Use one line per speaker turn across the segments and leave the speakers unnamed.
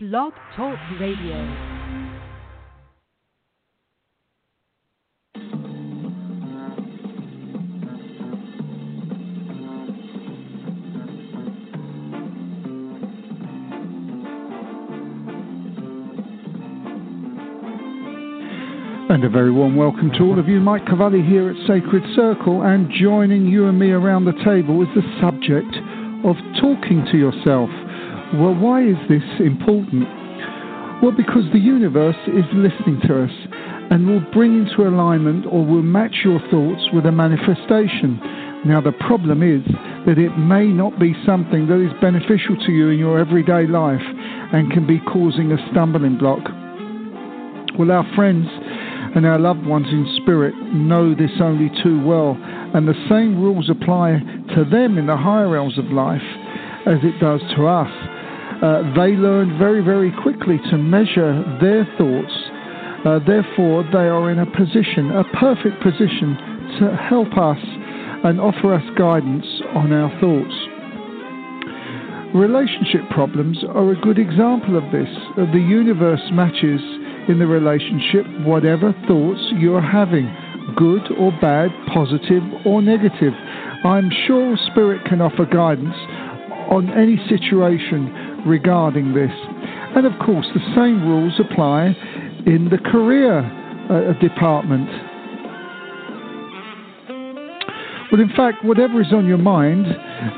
Blog Talk Radio.
And a very warm welcome to all of you. Mike Cavalli here at Sacred Circle, and joining you and me around the table is the subject of talking to yourself. Well, why is this important? Well, because the universe is listening to us and will bring into alignment or will match your thoughts with a manifestation. Now, the problem is that it may not be something that is beneficial to you in your everyday life and can be causing a stumbling block. Well, our friends and our loved ones in spirit know this only too well, and the same rules apply to them in the higher realms of life as it does to us. Uh, they learn very, very quickly to measure their thoughts. Uh, therefore, they are in a position, a perfect position, to help us and offer us guidance on our thoughts. Relationship problems are a good example of this. Uh, the universe matches in the relationship whatever thoughts you are having, good or bad, positive or negative. I'm sure Spirit can offer guidance on any situation regarding this. And of course, the same rules apply in the career uh, department. Well, in fact, whatever is on your mind,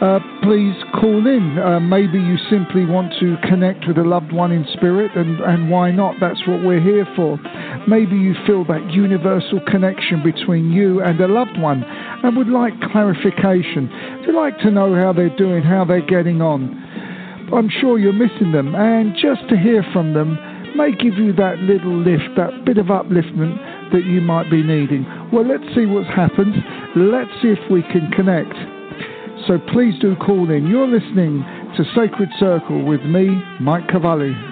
uh, please call in. Uh, maybe you simply want to connect with a loved one in spirit, and, and why not? That's what we're here for. Maybe you feel that universal connection between you and a loved one and would like clarification. Would like to know how they're doing, how they're getting on? I'm sure you're missing them, and just to hear from them may give you that little lift, that bit of upliftment that you might be needing. Well, let's see what happens. Let's see if we can connect. So please do call in. You're listening to Sacred Circle with me, Mike Cavalli.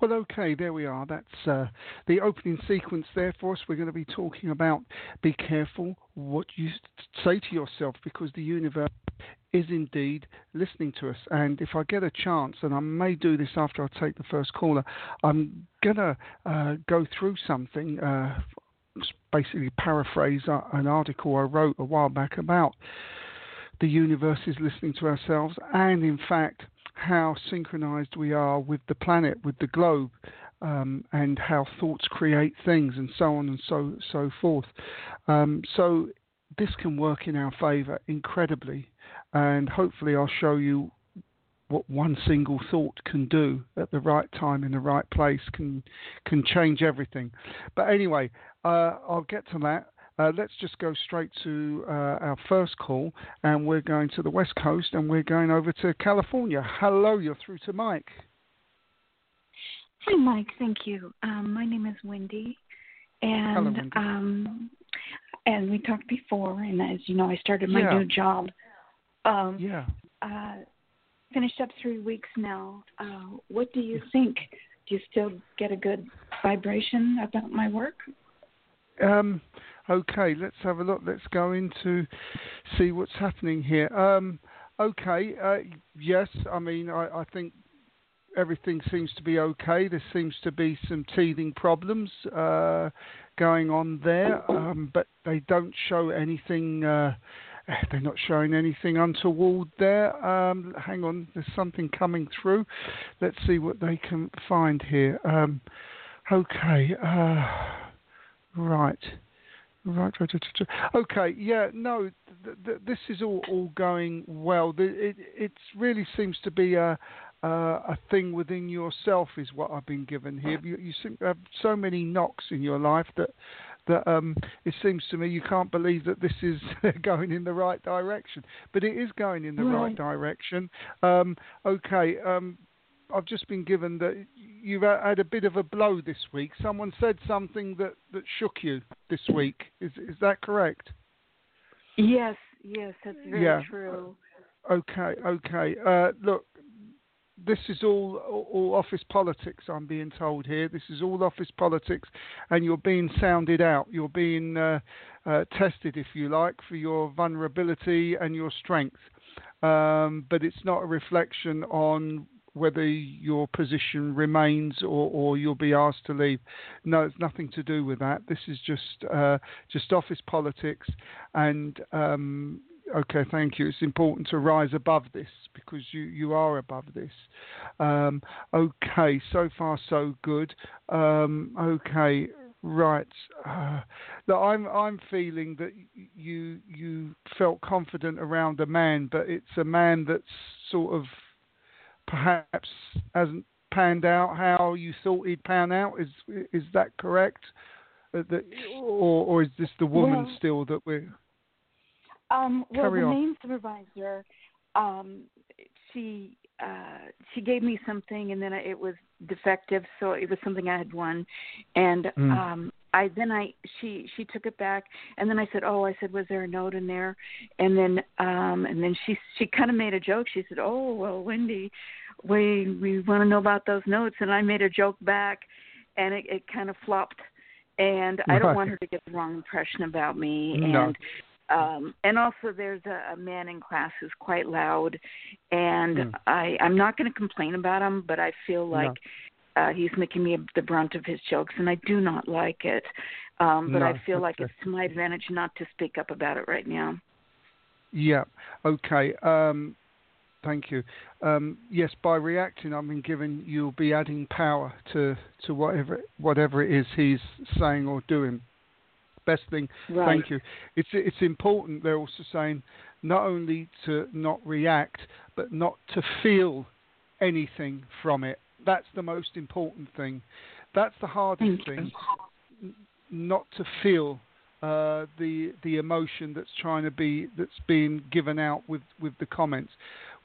Well, okay, there we are. That's uh, the opening sequence there for us. We're going to be talking about be careful what you say to yourself because the universe is indeed listening to us. And if I get a chance, and I may do this after I take the first caller, I'm going to uh, go through something, uh, basically paraphrase an article I wrote a while back about the universe is listening to ourselves, and in fact, how synchronized we are with the planet, with the globe. Um, and how thoughts create things, and so on and so so forth. Um, so this can work in our favour incredibly and hopefully I'll show you what one single thought can do at the right time in the right place can can change everything. But anyway, uh, I'll get to that. Uh, let's just go straight to uh, our first call, and we're going to the West Coast, and we're going over to California. Hello, you're through to Mike.
Hi, Mike. Thank you. Um, my name is Wendy, and
Hello, Wendy.
um, and we talked before, and as you know, I started my
Yeah.
new job um,
Yeah.
uh, finished up three weeks now. Uh, what do you think? Do you still get a good vibration about my work?
Um, okay, let's have a look. Let's go into see what's happening here. Um, okay, uh, yes, I mean, I, I think everything seems to be okay. There seems to be some teething problems uh, going on there, um, but they don't show anything. Uh, they're not showing anything untoward there. Um, hang on, there's something coming through. Let's see what they can find here. Um, okay. Uh, Right. Right, right, right. Okay, yeah, no, th- th- this is all, all going well. It it really seems to be a uh, a thing within yourself, is what I've been given here. You, you seem to have so many knocks in your life that that um, it seems to me you can't believe that this is going in the right direction. But it is going in the right,
Right.
direction. Um, okay, um, I've just been given that you've had a bit of a blow this week. Someone said something that, that shook you this week. Is is that correct?
Yes, yes, that's very
Yeah.
true.
Okay, okay. Uh, look, this is all, all all office politics. I'm being told here. This is all office politics, and you're being sounded out. You're being uh, uh, tested, if you like, for your vulnerability and your strength. Um, but it's not a reflection on whether your position remains or, or, you'll be asked to leave. No, it's nothing to do with that. This is just uh, just office politics, and um, okay, thank you. It's important to rise above this because you, you are above this. Um, okay, so far so good. Um, okay, right. Uh, look, I'm I'm feeling that you you felt confident around a man, but it's a man that's sort of perhaps hasn't panned out how you thought he'd pan out. Is is that correct? Uh, that, or or is this the woman
well,
still that we're
um, well,
Carry
the
on.
main supervisor, um, she uh, she gave me something, and then it was defective, so it was something I had won, and
Mm.
um, I then I she she took it back, and then I said, oh, I said, was there a note in there? And then um, and then she she kind of made a joke. She said, oh, well, Wendy, we we want to know about those notes, and I made a joke back, and it, it kind of flopped. And I don't want her to get the wrong impression about me.
No.
And um and also there's a, a man in class who's quite loud and
Mm.
i i'm not going to complain about him but i feel like uh he's making me the brunt of his jokes and i do not like it um but
No,
i feel like
okay.
it's to my advantage not to speak up about it right now
Yeah. Okay. Um, thank you. Um, yes, by reacting, I mean given you'll be adding power to to whatever whatever it is he's saying or doing. Best thing.
right
Thank you. It's it's important. They're also saying not only to not react, but not to feel anything from it. That's the most important thing. That's the hardest thing. Not to feel uh, the the emotion that's trying to be that's being given out with with the comments.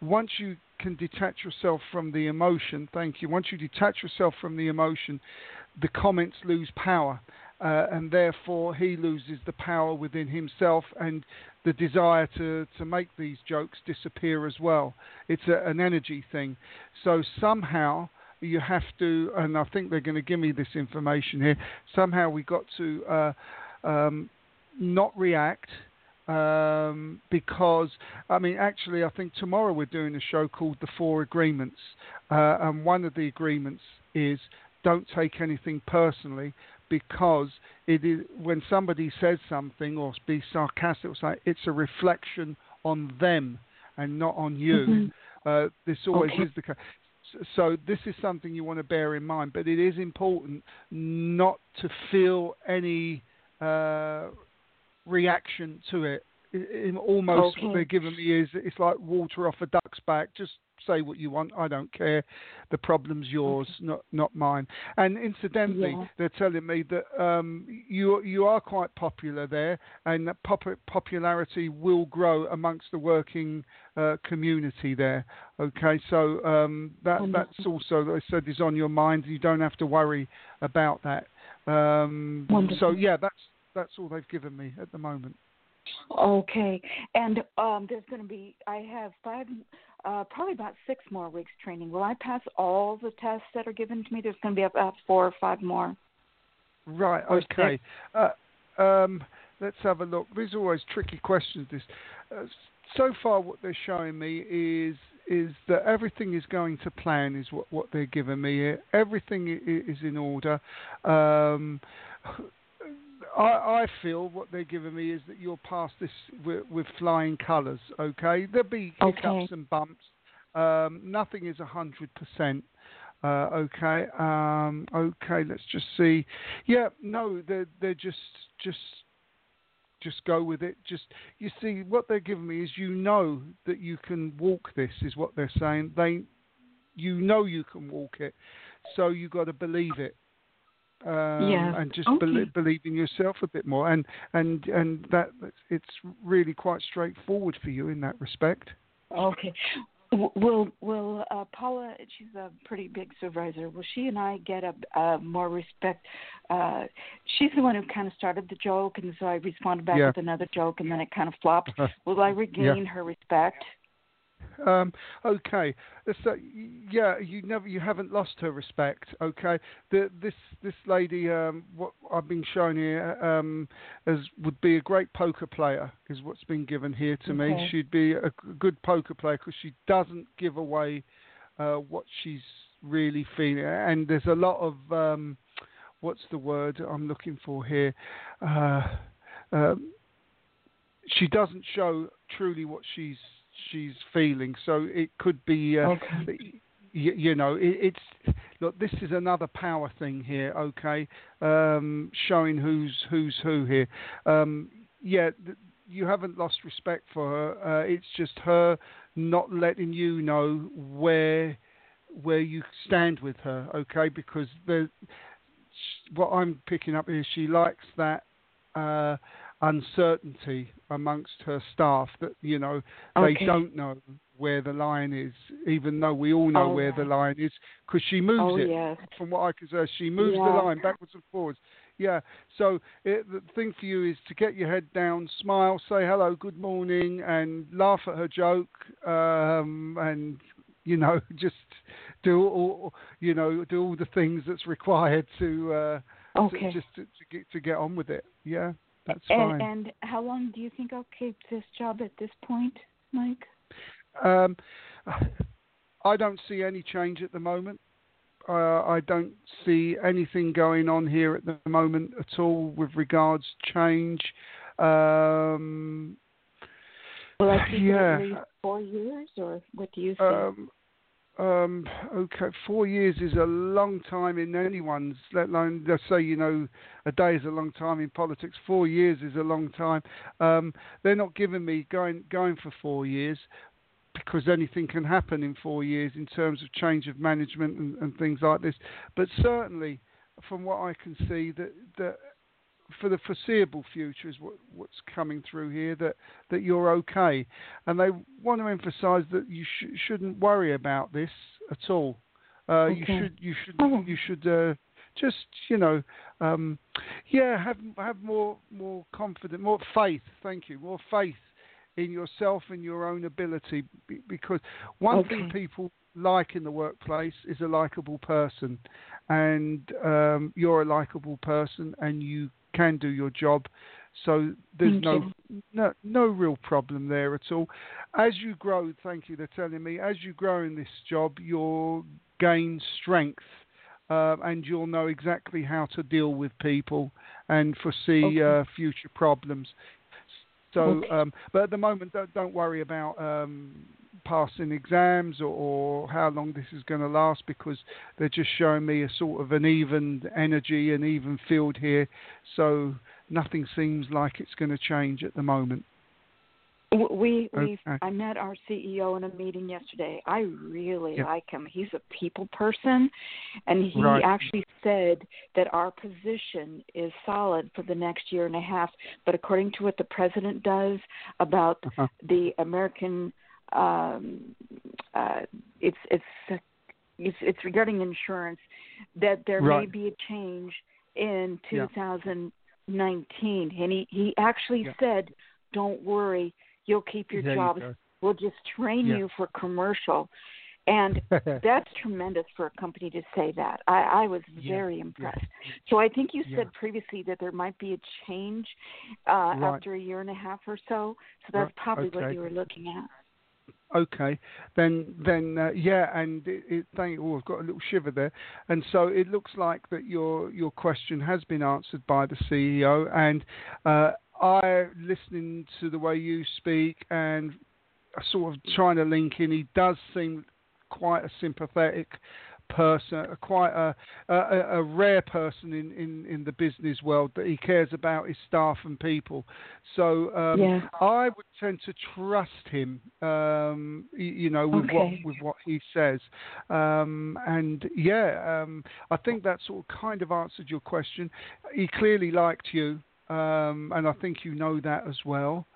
Once you can detach yourself from the emotion, thank you. Once you detach yourself from the emotion, the comments lose power, uh, and therefore he loses the power within himself and the desire to to make these jokes disappear as well. It's a, an energy thing. So somehow you have to, and I think they're going to give me this information here. Somehow we got to. Uh, um, not react um, because I mean actually I think tomorrow we're doing a show called the Four Agreements, uh, and one of the agreements is don't take anything personally because it is when somebody says something or be sarcastic or say it's a reflection on them and not on you.
Mhm.
Uh, this always
Okay.
is the case. So this is something you want to bear in mind, but it is important not to feel any uh, reaction to it. I- I- almost what
Okay.
they're giving me is it's like water off a duck's back. Just say what you want. I don't care. The problem's yours, not not mine. And incidentally,
Yeah.
they're telling me that um, you you are quite popular there, and that pop- popularity will grow amongst the working uh, community there. Okay, so um, that that's also they said is on your mind. You don't have to worry about that. Um, so yeah, that's that's all they've given me at the moment.
Okay, and um, there's going to be. I have five, uh, probably about six more weeks training. Will I pass all the tests that are given to me? There's going to be about four or five more.
Right.
Or
Okay. Uh, um, let's have a look. These are always tricky questions. This. Uh, so far, what they're showing me is is that everything is going to plan. Is what what they're giving me. Everything is in order. Um, I, I feel what they're giving me is that you'll pass this with, with flying colours. Okay, there'll be hiccups
Okay.
and bumps. Um, nothing is a hundred percent. Uh, okay. Um, okay. Let's just see. Yeah. No. They're they're just just just go with it. Just you see what they're giving me is you know that you can walk this is what they're saying. They you know you can walk it, so you got to believe it. Um,
Yeah,
and just
okay.
belie- believe in yourself a bit more, and and and that it's really quite straightforward for you in that respect.
Okay. Will will uh, Paula? She's a pretty big supervisor. Will she and I get a, a more respect? Uh, she's the one who kind of started the joke, and so I responded back
Yeah.
with another joke, and then it kind of flopped. Will I regain her respect?
Um, okay. So, yeah, you never, you haven't lost her respect. Okay. The, this this lady, um, what I've been shown here, um, as would be a great poker player, is what's been given here to
Okay.
me. She'd be a good poker player because she doesn't give away uh, what she's really feeling. And there's a lot of um, what's the word I'm looking for here. Uh, um, she doesn't show truly what she's she's feeling. So it could be, uh,
Okay.
you, you know, it, it's look. This is another power thing here. Okay, um, showing who's who's who here. Um, yeah, th- you haven't lost respect for her. Uh, it's just her not letting you know where where you stand with her. Okay, because the what I'm picking up is she likes that. Uh, uncertainty amongst her staff that you know they don't know where the line is, even though we all know
Oh,
where the line is because she moves
Oh
it.
yes.
From what I can say, she moves
Yeah.
the line backwards and forwards. Yeah. So it, the thing for you is to get your head down, smile, say hello, good morning, and laugh at her joke, um, and you know just do all you know do all the things that's required to, uh, to- just to, to get to get on with it. Yeah. That's
and,
fine.
and how long do you think I'll keep this job at this point, Mike?
Um, I don't see any change at the moment. Uh, I don't see anything going on here at the moment at all with regards change. Um,
Will I keep it
yeah.
at least four years, or what do you think?
um, um, okay, four years is a long time in anyone's, let alone, let's say, you know, a day is a long time in politics. Four years is a long time. Um, they're not giving me going going for four years because anything can happen in four years in terms of change of management and, and things like this. But certainly, from what I can see, that that for the foreseeable future is what, what's coming through here that that you're okay, and they want to emphasise that you sh- shouldn't worry about this at all. Uh, You should you should
Oh.
you should uh, just you know um, yeah have have more more confidence, more faith. Thank you, more faith in yourself and your own ability because one thing people like in the workplace is a likable person and um, you're a likable person and you can do your job so there's
Thank
no, no no real problem there at all as you grow thank you they're telling me as you grow in this job you'll gain strength uh, and you'll know exactly how to deal with people and foresee
Okay.
uh, future problems so,
Okay.
um, but at the moment, don't, don't worry about um, passing exams or, or how long this is going to last because they're just showing me a sort of an even energy, an even field here. So nothing seems like it's going to change at the moment.
We we
Okay.
I met our CEO in a meeting yesterday. I really
Yeah.
like him. He's a people person, and he
Right.
actually said that our position is solid for the next year and a half. But according to what the president does about
Uh-huh.
the American, um, uh, it's it's it's it's regarding insurance that there may be a change in
Yeah.
2019, and he he actually
Yeah.
said, "Don't worry." You'll keep your
There you
jobs.
go.
We'll just train
Yeah.
you for commercial. And that's tremendous for a company to say that. I, I was very
yeah.
impressed. So I think you
Yeah.
said previously that there might be a change uh,
Right.
after a year and a half or so. So that's
Right,
probably what you were looking at.
Okay, then then uh, yeah, and it, it thank oh I've got a little shiver there, and so it looks like that your your question has been answered by the CEO, and uh, I listening to the way you speak and sort of trying to link in, he does seem quite a sympathetic person, quite a, a, a rare person in, in, in the business world that he cares about his staff and people. So um,
Yeah.
I would tend to trust him, um, you know, with
Okay.
what with what he says. Um, and yeah, um, I think that sort of kind of answered your question. He clearly liked you, um, and I think you know that as well.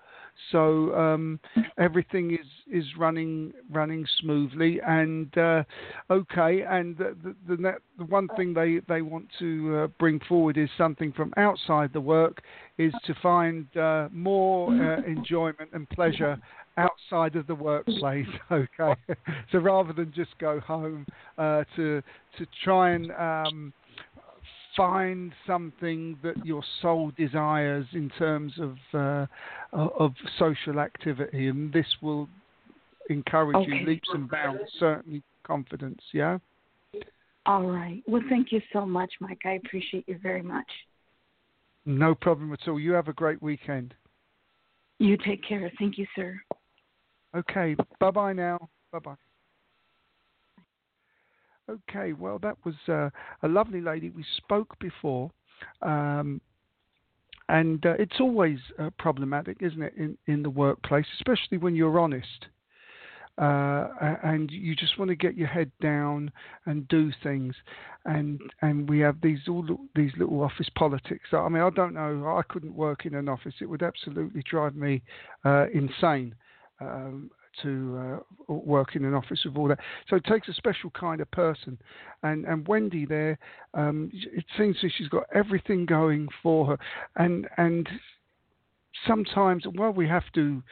So um, everything is is running running smoothly and uh, okay. And the the, the, one thing they they want to uh, bring forward is something from outside the work is to find uh, more uh, enjoyment and pleasure outside of the workplace. Okay, so rather than just go home, uh, to to try and um, find something that your soul desires in terms of uh, of social activity, and this will encourage
okay.
you leaps and bounds. Certainly, confidence. Yeah.
All right. Well, thank you so much, Mike. I appreciate you very much.
No problem at all. You have a great weekend.
You take care. Thank you, sir.
Okay. Bye bye now. Bye bye. Okay, well, that was uh, a lovely lady. We spoke before, um, and uh, it's always uh, problematic, isn't it, in, in the workplace, especially when you're honest. Uh, and you just want to get your head down and do things, and and we have these all these little office politics. I mean, I don't know. I couldn't work in an office; it would absolutely drive me uh, insane. Um, to uh, work in an office with all that. So it takes a special kind of person. And and Wendy there, um, it seems that she's got everything going for her. And and sometimes, well, we have to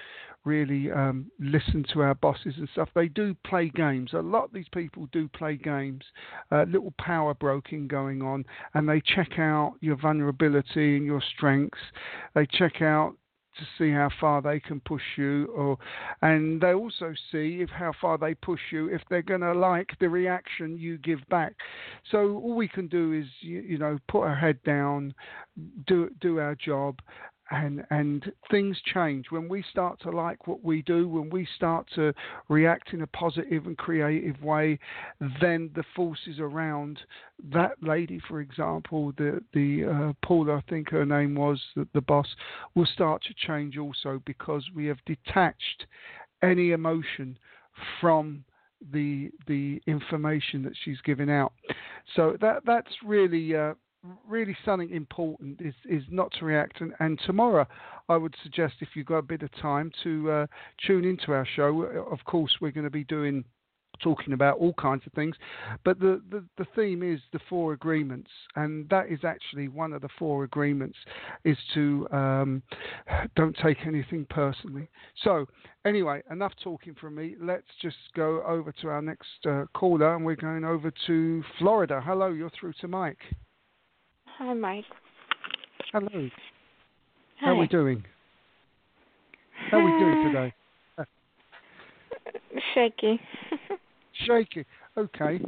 really um, listen to our bosses and stuff. They do play games. A lot of these people do play games, uh, little power broking going on, and they check out your vulnerability and your strengths. They check out to see how far they can push you, or and they also see if how far they push you if they're going to like the reaction you give back. So all we can do is you, you know put our head down, do do our job, and and things change. When we start to like what we do when we start to react in a positive and creative way then the forces around that lady for example the the uh, paula i think her name was the, the boss will start to change also because we have detached any emotion from the the information that she's giving out. So that that's really uh, really something important is, is not to react. And, and tomorrow, I would suggest if you've got a bit of time to uh, tune into our show. Of course, we're going to be doing talking about all kinds of things, but the, the, the theme is the four agreements, and that is actually one of the four agreements is to um, don't take anything personally. So anyway, enough talking from me. Let's just go over to our next uh, caller, and we're going over to Florida. Hello, you're through to Mike.
Hi, Mike.
Hello.
Hi.
How are we doing? How are we doing today?
Shaky.
Shaky. Okay.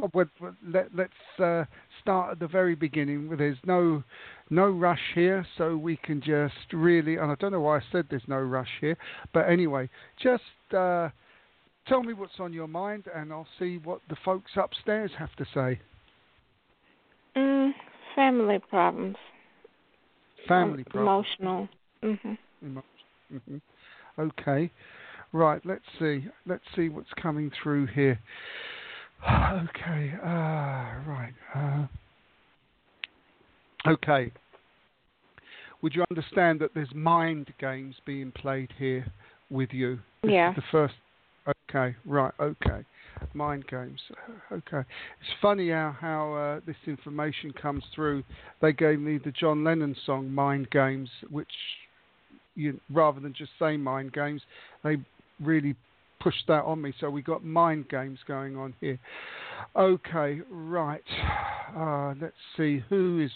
Oh, well, let, us uh, start at the very beginning. There's no no rush here, so we can just really. And I don't know why I said there's no rush here, but anyway, just uh, tell me what's on your mind, and I'll see what the folks upstairs have to say.
Mm, Family problems.
Family problems.
Emotional. Mhm.
Mhm. Okay. Right. Let's see. Let's see what's coming through here. Okay. Uh, right. Uh, okay. Would you understand that there's mind games being played here with you?
This yeah.
the first. Okay. Right. Okay. Mind games. Okay. It's funny how how uh, this information comes through. They gave me the John Lennon song "Mind Games," which you, rather than just say "Mind Games," they really pushed that on me. So we got mind games going on here. Okay, right. Uh, let's see who is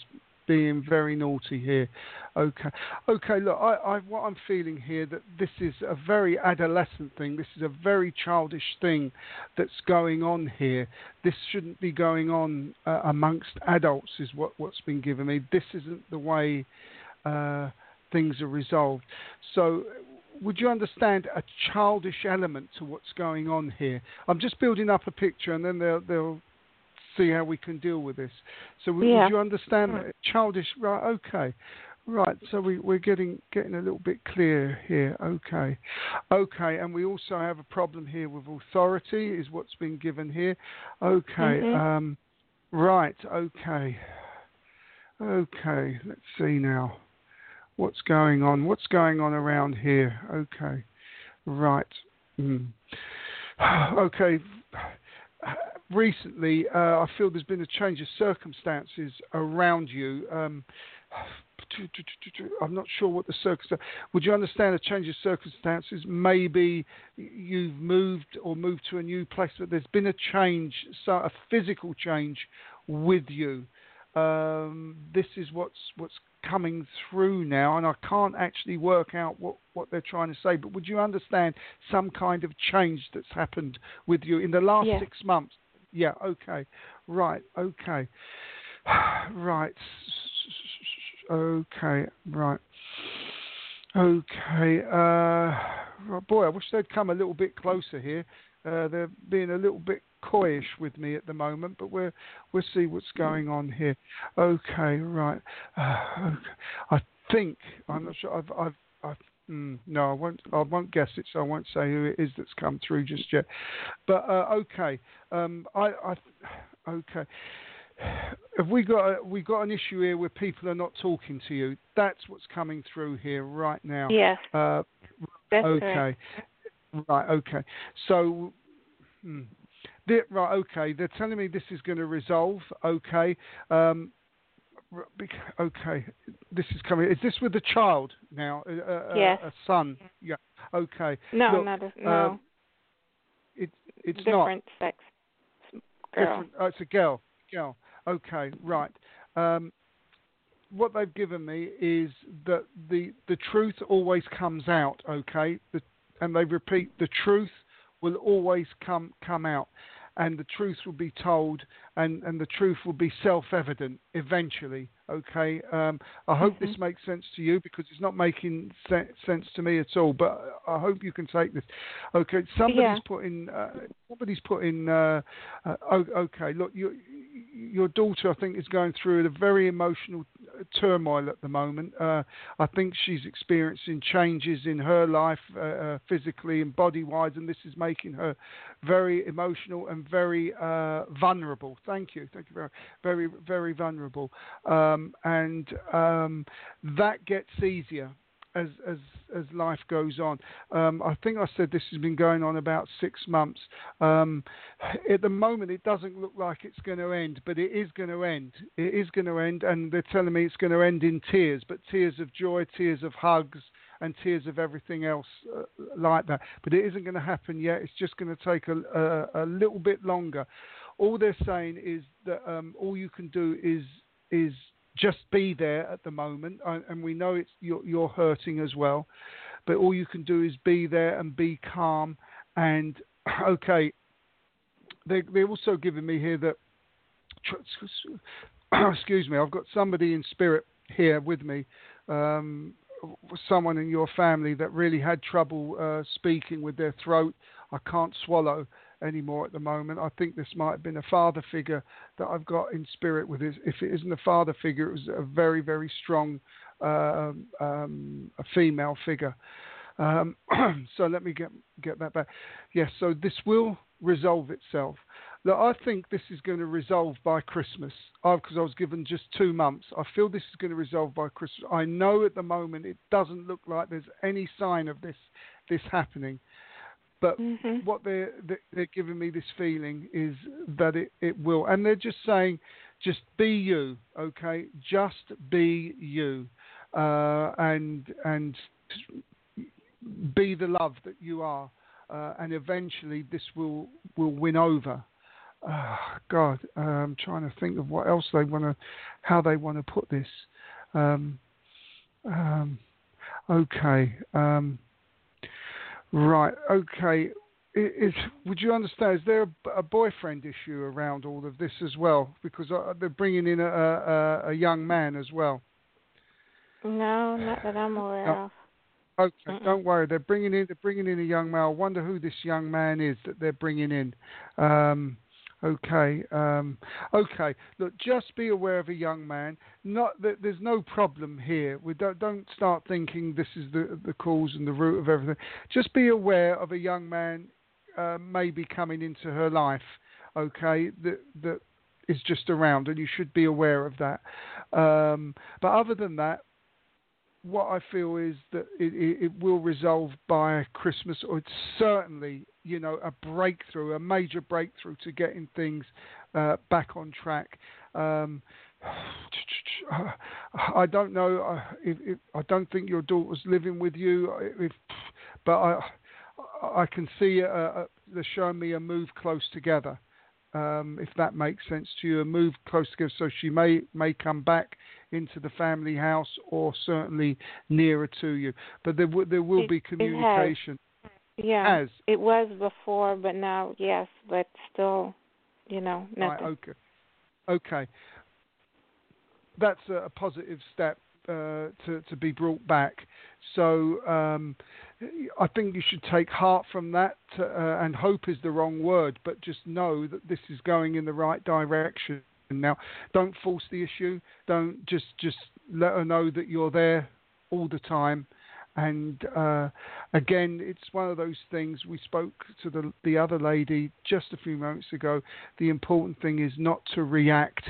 being very naughty here. Okay, okay. Look, I, I, what I'm feeling here that this is a very adolescent thing. This is a very childish thing that's going on here. This shouldn't be going on uh, amongst adults. Is what what's been given me. This isn't the way uh, things are resolved. So. Would you understand a childish element to what's going on here? I'm just building up a picture, and then they'll, they'll see how we can deal with this. So
yeah.
would you understand right. childish? Right. Okay. Right. So we, we're getting getting a little bit clear here. Okay. Okay. And we also have a problem here with authority. Is what's been given here. Okay.
Mm-hmm.
Um, right. Okay. Okay. Let's see now. what's going on? What's going on around here? Okay, right. Mm. Okay. Recently, uh, I feel there's been a change of circumstances around you. Um, I'm not sure what the circumstances. Would you understand a change of circumstances? Maybe you've moved or moved to a new place, but there's been a change, so a physical change with you. Um, this is what's what's coming through now, and I can't actually work out what, what they're trying to say. But would you understand some kind of change that's happened with you in the last
yeah.
six months? Yeah. Okay. Right. Okay. Right. Okay. Right. Okay. Uh, boy, I wish they'd come a little bit closer here. Uh, they're being a little bit coyish with me at the moment, but we'll we'll see what's going on here. Okay, right. Uh, okay. I think I'm not sure. I've I've, I've mm, no, I won't. I won't guess it, so I won't say who it is that's come through just yet. But uh, okay, um, I, I okay. Have we got a, we got an issue here where people are not talking to you? That's what's coming through here right now.
Yes.
Uh,
That's
okay.
correct.
Right. Okay. So. Hmm. They're, right. Okay. They're telling me this is going to resolve. Okay. Um, okay. This is coming. Is this with the child now? A, a, a-
Yes.
a son. Yeah. Okay.
No,
Look,
not a, no.
um, It, it's not.
different sex girl.
Different. Oh, it's a girl. Girl. Okay. Right. Um, what they've given me is that the the truth always comes out. Okay. The, and they repeat the truth will always come come out, and the truth will be told, and and the truth will be self evident eventually. Okay. Um, I hope this makes sense to you because it's not making se- sense to me at all. But I hope you can take this. Okay. Somebody's
Yeah.
put in. Uh, somebody's put in. Uh, uh, okay. Look, your your daughter, I think, is going through a very emotional turmoil at the moment. Uh, I think she's experiencing changes in her life, uh, uh, physically and body-wise, and this is making her very emotional and very uh, vulnerable. Thank you, thank you very, very, very vulnerable, um, and um, that gets easier as as as life goes on. Um, I think I said this has been going on about six months. Um, at the moment, it doesn't look like it's going to end, but it is going to end. It is going to end, and they're telling me it's going to end in tears, but tears of joy, tears of hugs. And tears of everything else uh, like that, but it isn't going to happen yet. It's just going to take a, a, a little bit longer. All they're saying is that um, all you can do is is just be there at the moment, and we know it's you're, you're hurting as well, but all you can do is be there and be calm. And okay, they they're also giving me here that excuse me, I've got somebody in spirit here with me, um, someone in your family that really had trouble uh, speaking with their throat. I can't swallow anymore at the moment. I think this might have been a father figure that I've got in spirit with this. If it isn't a father figure, it was a very, very strong um, um, a female figure. Um, so let me get get that back. Yes, so this will resolve itself. Look, I think this is going to resolve by Christmas because I was given just two months. I feel this is going to resolve by Christmas. I know at the moment it doesn't look like there's any sign of this this happening, but
Mhm.
what they're they- they're giving me this feeling is that it, it will, and they're just saying, just be you, okay? Just be you, uh, and and be the love that you are, uh, and eventually this will will win over. Uh, God, uh, I'm trying to think of what else they want to, how they want to put this. Um, um, okay. Um, Right. Okay. Is, would you understand? Is there a, a boyfriend issue around all of this as well? Because uh, they're bringing in a, a, a young man as well.
No, not that I'm aware
No.
of.
Okay,
Mm-mm.
don't worry. They're bringing in they're bringing in a young man. I wonder who this young man is that they're bringing in. Um, okay, um, okay. Look, just be aware of a young man. Not that there's no problem here. We don't don't start thinking this is the the cause and the root of everything. Just be aware of a young man uh, maybe coming into her life. Okay, that that is just around, and you should be aware of that. Um, but other than that, what I feel is that it, it, will resolve by Christmas, or it's certainly, you know, a breakthrough, a major breakthrough to getting things uh, back on track. Um, I don't know uh, if, if, I don't think your daughter's living with you, if, but I I can see uh, uh, they're showing me a move close together. Um, if that makes sense to you, a move close together, so she may may come back into the family house or certainly nearer to you. But there w- there will
it,
be communication.
It yeah,
has.
it was before, but now yes, but still, you know, nothing.
Right, okay, okay. That's a, a positive step uh, to to be brought back. So um, I think you should take heart from that, uh, and hope is the wrong word, but just know that this is going in the right direction. Now, don't force the issue. Don't just just let her know that you're there all the time. And uh, again, it's one of those things. We spoke to the the other lady just a few moments ago. The important thing is not to react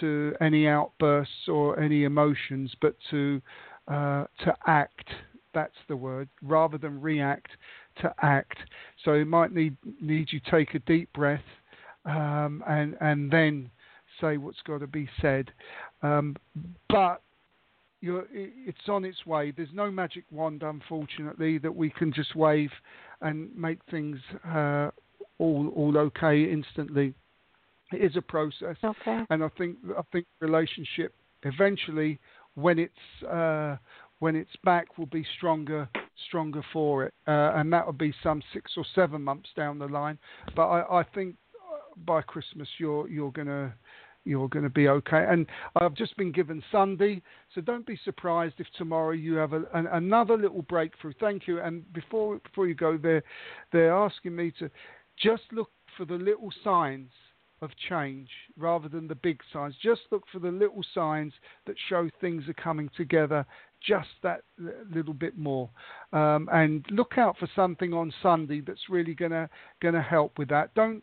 to any outbursts or any emotions, but to uh, to act that's the word, rather than react to act. So it might need need you take a deep breath um, and and then say what's got to be said. Um, but it's on its way. There's no magic wand, unfortunately, that we can just wave and make things uh, all all okay instantly. It is a process,
okay.
and I think I think relationship eventually, when it's uh, when it's back will be stronger stronger for it, uh, and that will be some six or seven months down the line. But I, I think uh, by Christmas you're you're gonna you're going to be okay. And I've just been given Sunday, so don't be surprised if tomorrow you have a, an, another little breakthrough. Thank you. And before before you go there, they're asking me to just look for the little signs of change rather than the big signs. Just look for the little signs that show things are coming together just that little bit more. Um, and look out for something on Sunday that's really gonna gonna help with that. Don't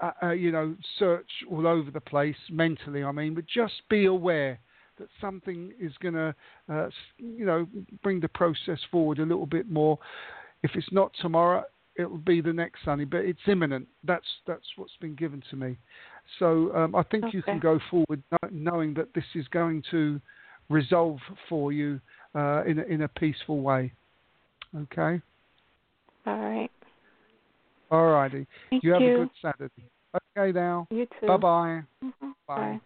uh, uh, you know search all over the place mentally. I mean, but just be aware that something is gonna uh, you know bring the process forward a little bit more. If it's not tomorrow, it'll be the next Sunday, but it's imminent. That's that's what's been given to me. So um, I think
okay.
you can go forward knowing that this is going to resolve for you uh, in a, in a peaceful way. Okay.
All right.
All righty.
Thank
you have
you.
a good Saturday. Okay, now.
You too.
Bye-bye.
Mm-hmm.
Bye.
Bye.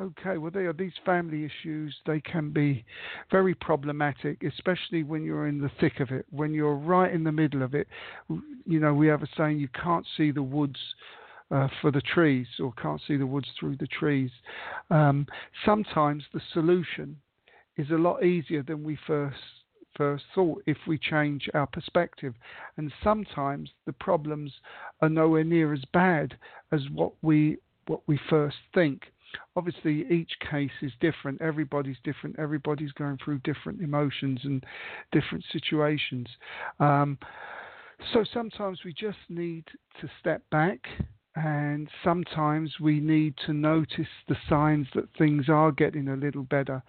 Okay, well, they are these family issues. They can be very problematic, especially when you're in the thick of it, when you're right in the middle of it. You know, we have a saying: you can't see the woods uh, for the trees, or can't see the woods through the trees. Um, sometimes the solution is a lot easier than we first first thought if we change our perspective. And sometimes the problems are nowhere near as bad as what we what we first think. Obviously each case is different. Everybody's different. Everybody's going through different emotions and different situations. Um, so sometimes we just need to step back and sometimes we need to notice the signs that things are getting a little better.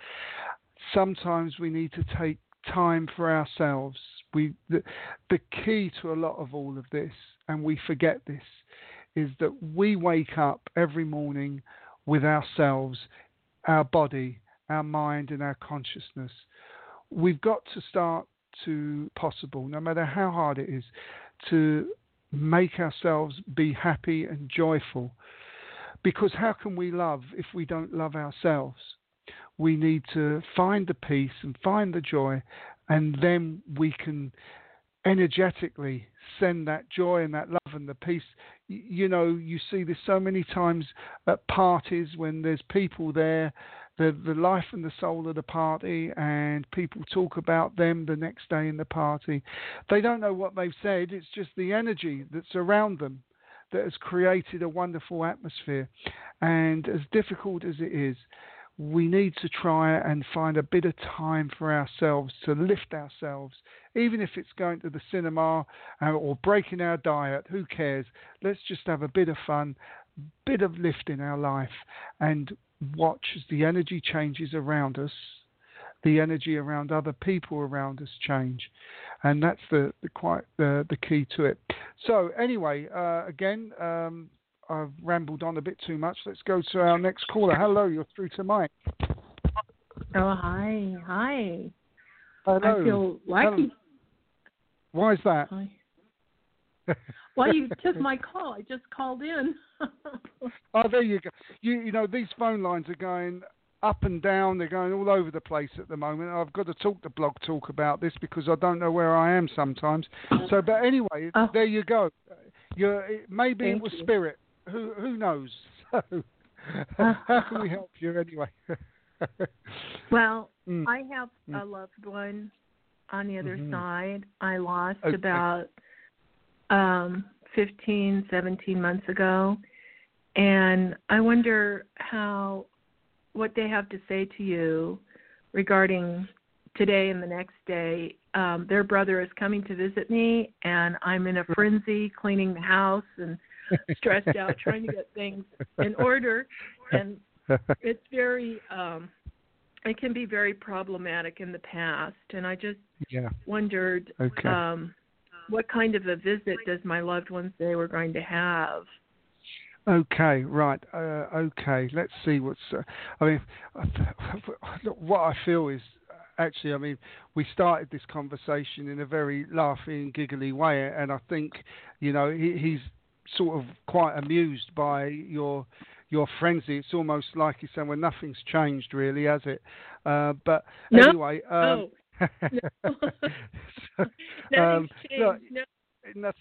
Sometimes we need to take time for ourselves we the, the key to a lot of all of this and we forget this is that we wake up every morning with ourselves, our body, our mind, and our consciousness. We've got to start to possible, no matter how hard it is, to make ourselves be happy and joyful. Because how can we love if we don't love ourselves? We need to find the peace and find the joy, and then we can energetically send that joy and that love and the peace. You know, you see this so many times at parties when there's people there, the the life and the soul of the party, and people talk about them the next day in the party. They don't know what they've said. It's just the energy that's around them that has created a wonderful atmosphere. And as difficult as it is, we need to try and find a bit of time for ourselves to lift ourselves, even if it's going to the cinema uh, or breaking our diet. Who cares? Let's just have a bit of fun, bit of lift in our life, and watch as the energy changes around us, the energy around other people around us change, and that's the, the quite the the key to it. So anyway, uh, again. Um, I've rambled on a bit too much. Let's go to our next caller. Hello, you're through to Mike.
Oh, hi. Hi.
Hello.
I feel lucky.
Why is that?
Hi. well, you took my call. I just called in.
oh, there you go. You you know these phone lines are going up and down. They're going all over the place at the moment. I've got to talk to Blog Talk about this because I don't know where I am sometimes. So, but anyway,
Oh.
there you go. You're, maybe it was
you.
spirit. Who who knows? So, how can we help you anyway?
well,
Mm.
I have
Mm.
a loved one on the other
Mhm.
side. I lost
Okay.
about um 15, 17 months ago. And I wonder how what they have to say to you regarding today and the next day. Um, their brother is coming to visit me, and I'm in a frenzy cleaning the house and stressed out trying to get things in order. And it's very um it can be very problematic in the past and i just
yeah.
wondered
Okay.
um what kind of a visit does my loved one say we're going to have
Okay, right. Uh, okay, let's see what's. Uh, I mean, what I feel is actually, I mean, we started this conversation in a very laughing, giggly way, and I think, you know, he, he's sort of quite amused by your your frenzy. It's almost like he's saying, "Well, nothing's changed, really, has it?" Uh, but
No.
anyway. Um,
no.
so, um, look.
No.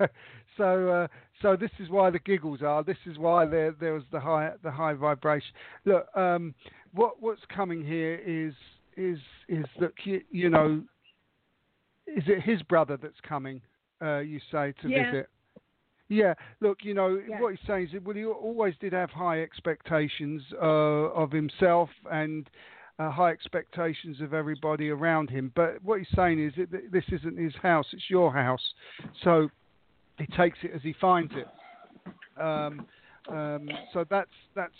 So uh, so this is why the giggles are. This is why there there was the high the high vibration. Look, um, what what's coming here is is is that you, you know, is it his brother that's coming? Uh, you say to
Yeah.
visit. Yeah, look, you know
Yeah.
what he's saying is, well, he always did have high expectations uh, of himself and uh, high expectations of everybody around him. But what he's saying is that this isn't his house; it's your house. So he takes it as he finds it. Um, um, so that's that's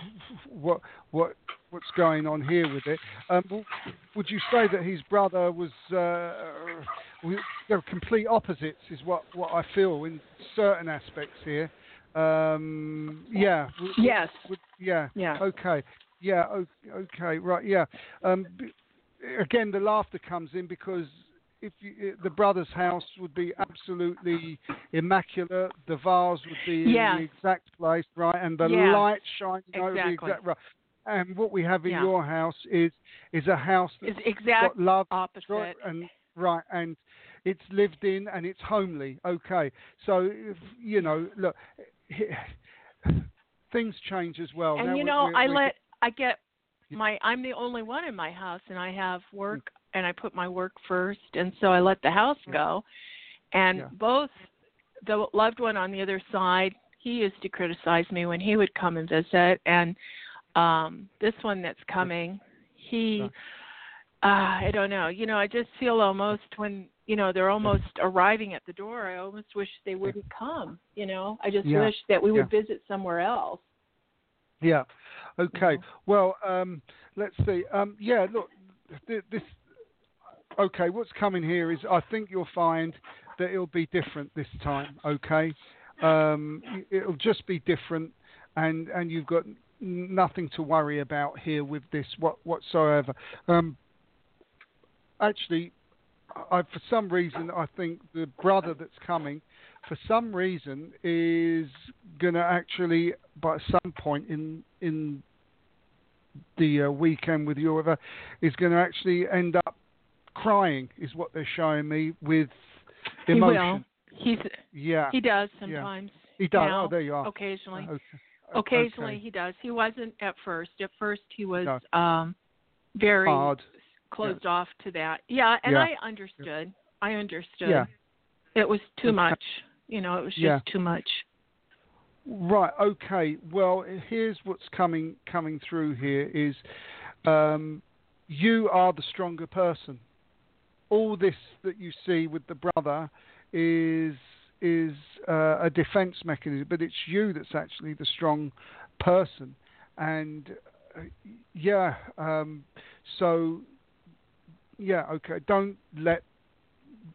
what what what's going on here with it. Um, would you say that his brother was uh, we- they're complete opposites? Is what what I feel in certain aspects here. Um, yeah.
Yes.
yeah.
Yeah.
Okay. Yeah. Okay. Right. Yeah. Um, again, the laughter comes in because if you, the brother's house would be absolutely immaculate, the vase would be
Yes.
in the exact place, right, and the
Yes.
light shining over the exact right. And what we have in
Yeah.
your house is is a house that's
It's exact
got love,
opposite.
right, and right, and it's lived in and it's homely. Okay, so if, you know, look, things change as well.
and
Now
you know
we-
i
we-
let i get my i'm the only one in my house and i have work and i put my work first and so i let the house go and
Yeah.
both the loved one on the other side he used to criticize me when he would come and visit and um this one that's coming he uh i don't know you know i just feel almost when you know they're almost arriving at the door i almost wish they wouldn't come you know i just
Yeah.
wish that we would
Yeah.
visit somewhere else
Yeah. Okay.
know.
Well, um, let's see. Um, yeah. Look, th- this. Okay. What's coming here is I think you'll find that it'll be different this time. Okay. Um, it'll just be different, and and you've got nothing to worry about here with this what whatsoever. Um, actually, I, for some reason, I think the brother that's coming, for some reason, is going to actually, by some point in in the uh, weekend with you, whatever, is going to actually end up crying. Is what they're showing me with emotion.
he will he's
Yeah,
He does
Yeah.
sometimes.
he does.
now,
oh, there you are.
Occasionally.
Okay.
Occasionally
Okay.
he does. He wasn't at first. At first he was
No.
um very
Hard.
Closed off to that. Yeah, and
Yeah.
I understood. I understood.
Yeah.
It was too much. You know, it was just
Yeah.
too much.
Right. Okay. Well, here's what's coming coming through here is um, you are the stronger person. All this that you see with the brother is is uh, a defense mechanism, but it's you that's actually the strong person. and uh, yeah, um, so yeah, okay. Don't let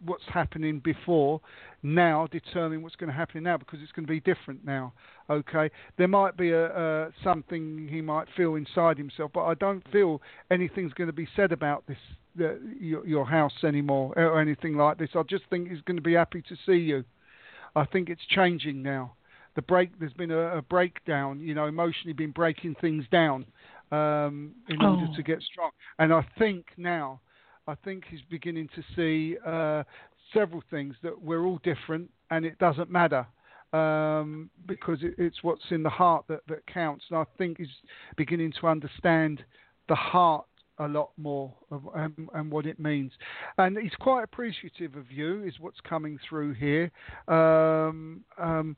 what's happening before now determine what's going to happen now because it's going to be different now. Okay, there might be a, a something he might feel inside himself, but I don't feel anything's going to be said about this the, your, your house anymore or anything like this. I just think he's going to be happy to see you. I think it's changing now. The break, there's been a, a breakdown, you know, emotionally been breaking things down um, in
Oh.
order to get strong. And I think now, I think he's beginning to see uh, several things that we're all different and it doesn't matter um, because it, it's what's in the heart that, that counts. And I think he's beginning to understand the heart a lot more of, and, and what it means. And he's quite appreciative of you, is what's coming through here. Um, um,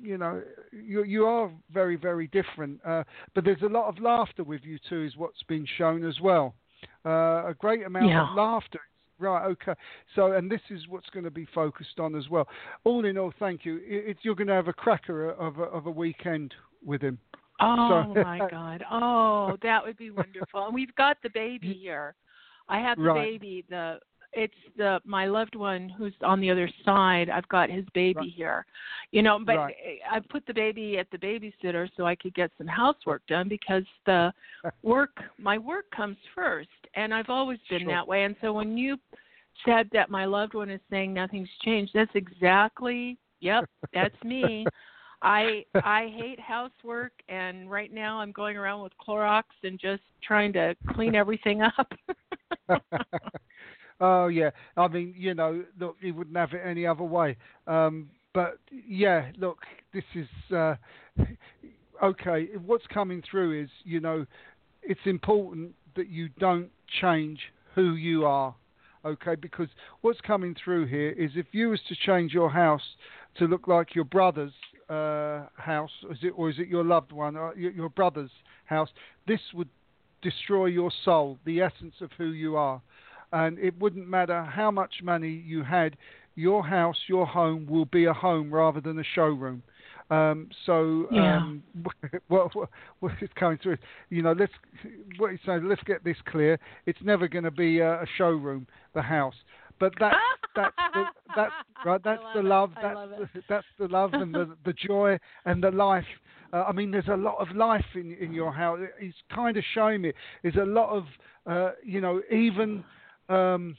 you know, you, you are very, very different. Uh, but there's a lot of laughter with you too, is what's been shown as well. Uh, a great amount
Yeah.
of laughter. Right. Okay. So, and this is what's going to be focused on as well. All in all, thank you. It, it, you're going to have a cracker of a, of a weekend with him.
Oh
So-
my God! Oh, that would be wonderful. And we've got the baby here. I have the
Right.
baby. The it's the my loved one who's on the other side. I've got his baby
Right.
here. You know, but
Right.
I put the baby at the babysitter so I could get some housework done because the work my work comes first, and I've always been
Sure.
that way. And so when you said that my loved one is saying nothing's changed, that's exactly yep, that's me. I I hate housework, and right now I'm going around with Clorox and just trying to clean everything up.
oh yeah, I mean, you know, look, he wouldn't have it any other way. Um, but yeah, look, this is uh, okay. What's coming through is, you know, it's important that you don't change who you are. Okay, because what's coming through here is if you was to change your house to look like your brother's uh, house, is it, or is it your loved one, or your, your brother's house? This would destroy your soul, the essence of who you are. And it wouldn't matter how much money you had, your house, your home will be a home rather than a showroom. Um, so
Yeah.
um, what, what, what is coming through? You know, let's what you say. Let's get this clear. It's never going to be a, a showroom, the house. But that's that's the, that's right. That's the
love.
That's the, that's the love and the the joy and the life. Uh, I mean, there's a lot of life in in your house. He's kind of showing me. There's a lot of uh, you know even. Um,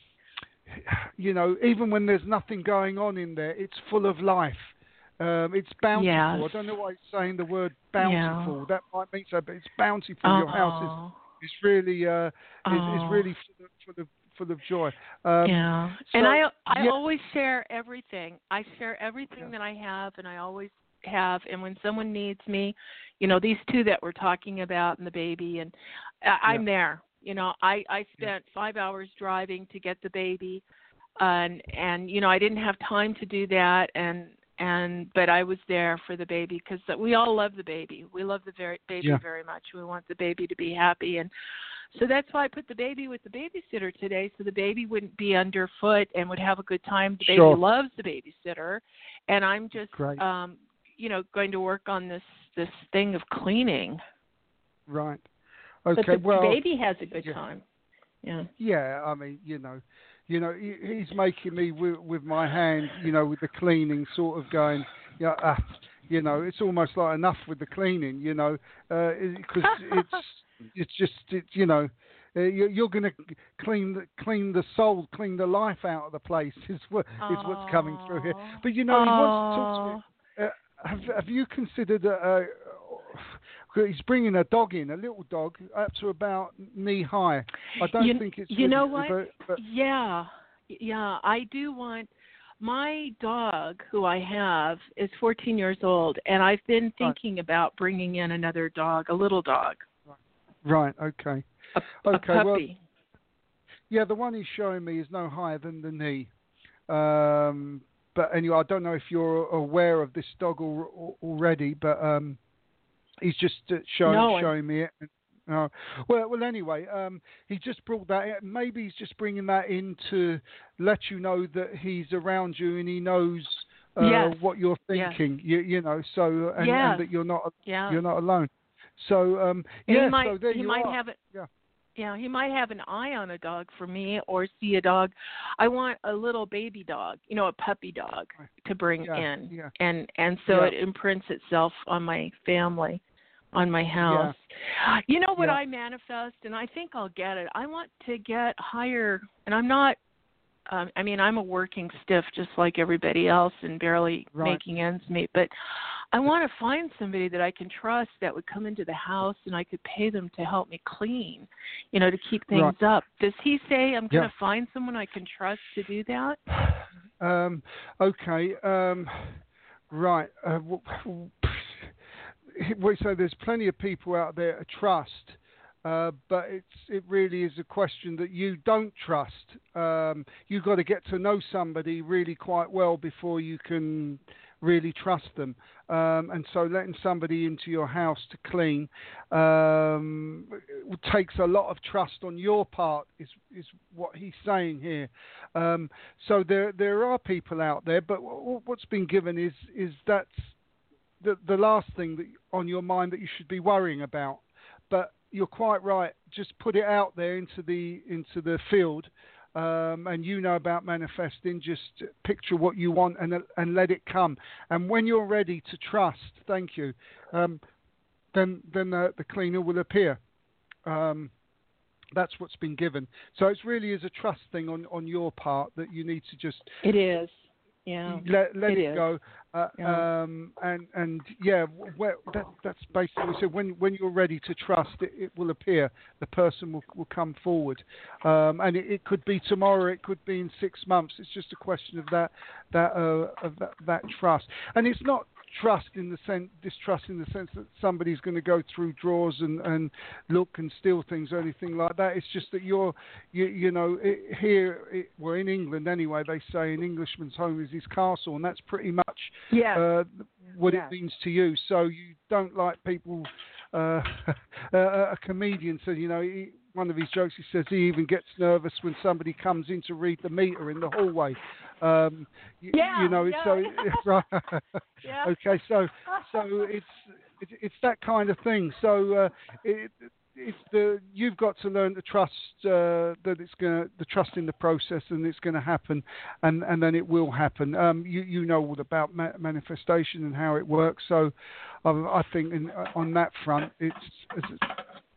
you know, even when there's nothing going on in there, it's full of life. Um, it's bountiful.
Yes.
I don't know why it's saying the word bountiful.
Yeah.
That might mean so, but it's bountiful. Your house
Oh,
is, is really uh, is, is
Oh.
really full of, full of full of joy. Um,
yeah. and I I
yeah.
always share everything. I share everything
Yeah.
that I have, and I always have. And when someone needs me, you know, these two that we're talking about and the baby, and I, I'm there. You know, I I spent five hours driving to get the baby, and and you know I didn't have time to do that, and and but I was there for the baby because we all love the baby. We love the very baby
Yeah.
very much. We want the baby to be happy, and so that's why I put the baby with the babysitter today, so the baby wouldn't be underfoot and would have a good time. The baby
Sure.
loves the babysitter, and I'm just,
Great.
um, you know, going to work on this this thing of cleaning.
right.
But
Okay.
the
well,
baby has a good
yeah.
time. Yeah.
Yeah, I mean, you know, you know, he, he's making me with, with my hand, you know, with the cleaning, sort of going, yeah, uh, you know, it's almost like enough with the cleaning, you know, because it's it's just it, you know. Uh, you're, you're going to clean the, clean the soul, clean the life out of the place. Is what is what's coming through here. But you know, he wants to talk to me uh, have, have you considered uh, uh, he's bringing a dog in, a little dog, up to about knee high. I don't
You-
think it's.
you know what?
But, but
Yeah, yeah, I do want. My dog, who I have, is 14 years old, and I've been
Right.
thinking about bringing in another dog, a little dog,
right, okay,
a,
Okay,
a
well- yeah. The one he's showing me is no higher than the knee. Um, but anyway, I don't know if you're aware of this dog al- already, but um, he's just uh, showing
No,
showing me it. Uh, well, well. Anyway, um, he just brought that. In. Maybe he's just bringing that in to let you know that he's around you and he knows uh,
Yes.
what you're
Yes.
thinking. You, you know, so and,
Yes.
and that you're not
yeah.
you're not alone. So um, yeah,
he might
so there
he
you
might have it.
Yeah.
Yeah, he might have an eye on a dog for me, or see a dog. I want a little baby dog, you know, a puppy dog to bring
Yeah,
in,
yeah.
and and so
Yeah.
it imprints itself on my family, on my house. You know what. I manifest, and I think I'll get it. I want to get higher, and I'm not. Um, I mean, I'm a working stiff just like everybody else, and barely
Right.
making ends meet. But I want to find somebody that I can trust that would come into the house, and I could pay them to help me clean, you know, to keep things
Right.
up. Does he say I'm going
Yeah.
to find someone I can trust to do that?
Um, okay. Um, right. Uh, w- there's plenty of people out there to trust, uh, but it's it really is a question that you don't trust. Um, you've got to get to know somebody really quite well before you can really trust them. Um, and so letting somebody into your house to clean um, takes a lot of trust on your part. Is is what he's saying here. Um, so there there are people out there, but w- what's been given is is that's the the last thing that on your mind that you should be worrying about. But you're quite right. Just put it out there into the into the field, um, and you know about manifesting. Just picture what you want and and let it come. And when you're ready to trust, thank you. Um, then then the, the cleaner will appear. Um, that's what's been given. So it really is a trust thing on, on your part that you need to just
It is. Yeah.
let let
it
it, go. Uh,
Yeah.
um, and and yeah, where, that, that's basically so. When when you're ready to trust, it, it will appear. The person will will come forward, um, and it, it could be tomorrow. It could be in six months. It's just a question of that that uh, of that, that trust. And it's not trust in the sense distrust in the sense that somebody's going to go through drawers and, and look and steal things or anything like that. It's just that you're you, you know it, here it, well in England anyway they say an Englishman's home is his castle and that's pretty much
Yeah.
uh, what
Yeah.
it means to you. So you don't like people. Uh, a, a comedian said, you know, he, one of his jokes. He says he even gets nervous when somebody comes in to read the meter in the hallway. Um, you,
Yeah,
you know,
yeah,
so right.
Yeah.
Okay, so so it's it's, it's that kind of thing. So uh, it, it's the you've got to learn to trust uh, that it's going to the trust in the process and it's going to happen, and and then it will happen. Um, you you know all about ma- manifestation and how it works. So um, I think in, on that front, it's as,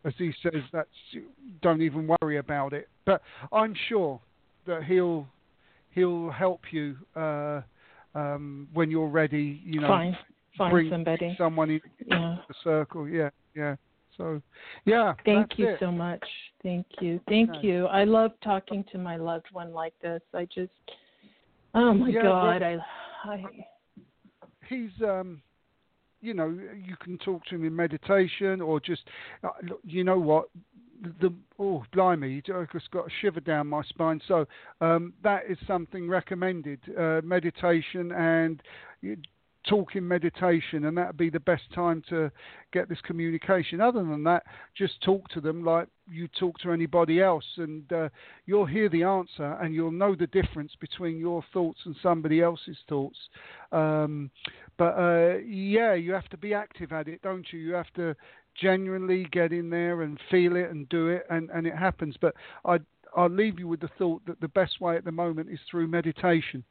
as he says, that's don't even worry about it. But I'm sure that he'll he'll help you uh, um, when you're ready. You know,
Find find somebody.
someone in
Yeah.
the circle. Yeah, yeah. So, yeah.
Thank you
it.
so much. Thank you. Thank you. I love talking to my loved one like this. I just Oh my
Yeah,
god, I I
He's, um, you know, you can talk to him in meditation or just, uh, you know what. The oh blimey, I just got a shiver down my spine. So um, that is something recommended: uh, meditation and you- talking meditation, and that would be the best time to get this communication. Other than that, just talk to them like you talk to anybody else, and uh, you'll hear the answer, and you'll know the difference between your thoughts and somebody else's thoughts. Um, but uh, yeah, you have to be active at it, don't you? You have to genuinely get in there and feel it and do it, and, and it happens. But I I'll leave you with the thought that the best way at the moment is through meditation,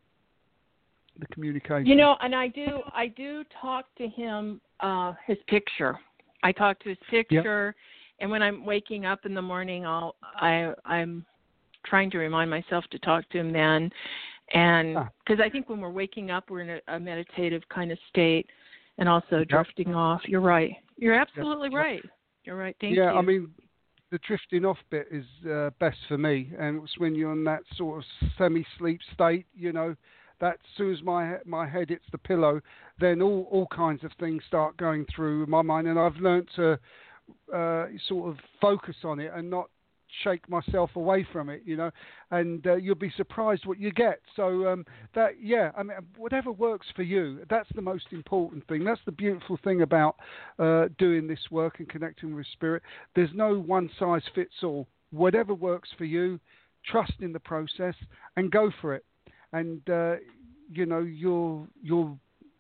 the communication.
You know, and I do I do talk to him uh his picture. I talk to his picture and when I'm waking up in the morning I'll I I'm trying to remind myself to talk to him then and
Ah.
because I think when we're waking up we're in a, a meditative kind of state and also drifting off. You're right. You're absolutely
Yep.
right. You're right. Thank
yeah,
you.
Yeah, I mean, the drifting off bit is uh, best for me, and it's when you're in that sort of semi-sleep state. You know, that as my my head hits the pillow, then all all kinds of things start going through my mind, and I've learned to uh, sort of focus on it and not shake myself away from it. You know, and uh, you'll be surprised what you get. So um, that yeah, I mean, whatever works for you, that's the most important thing. That's the beautiful thing about uh, doing this work and connecting with spirit. There's no one size fits all. Whatever works for you, trust in the process and go for it. And uh, you know your your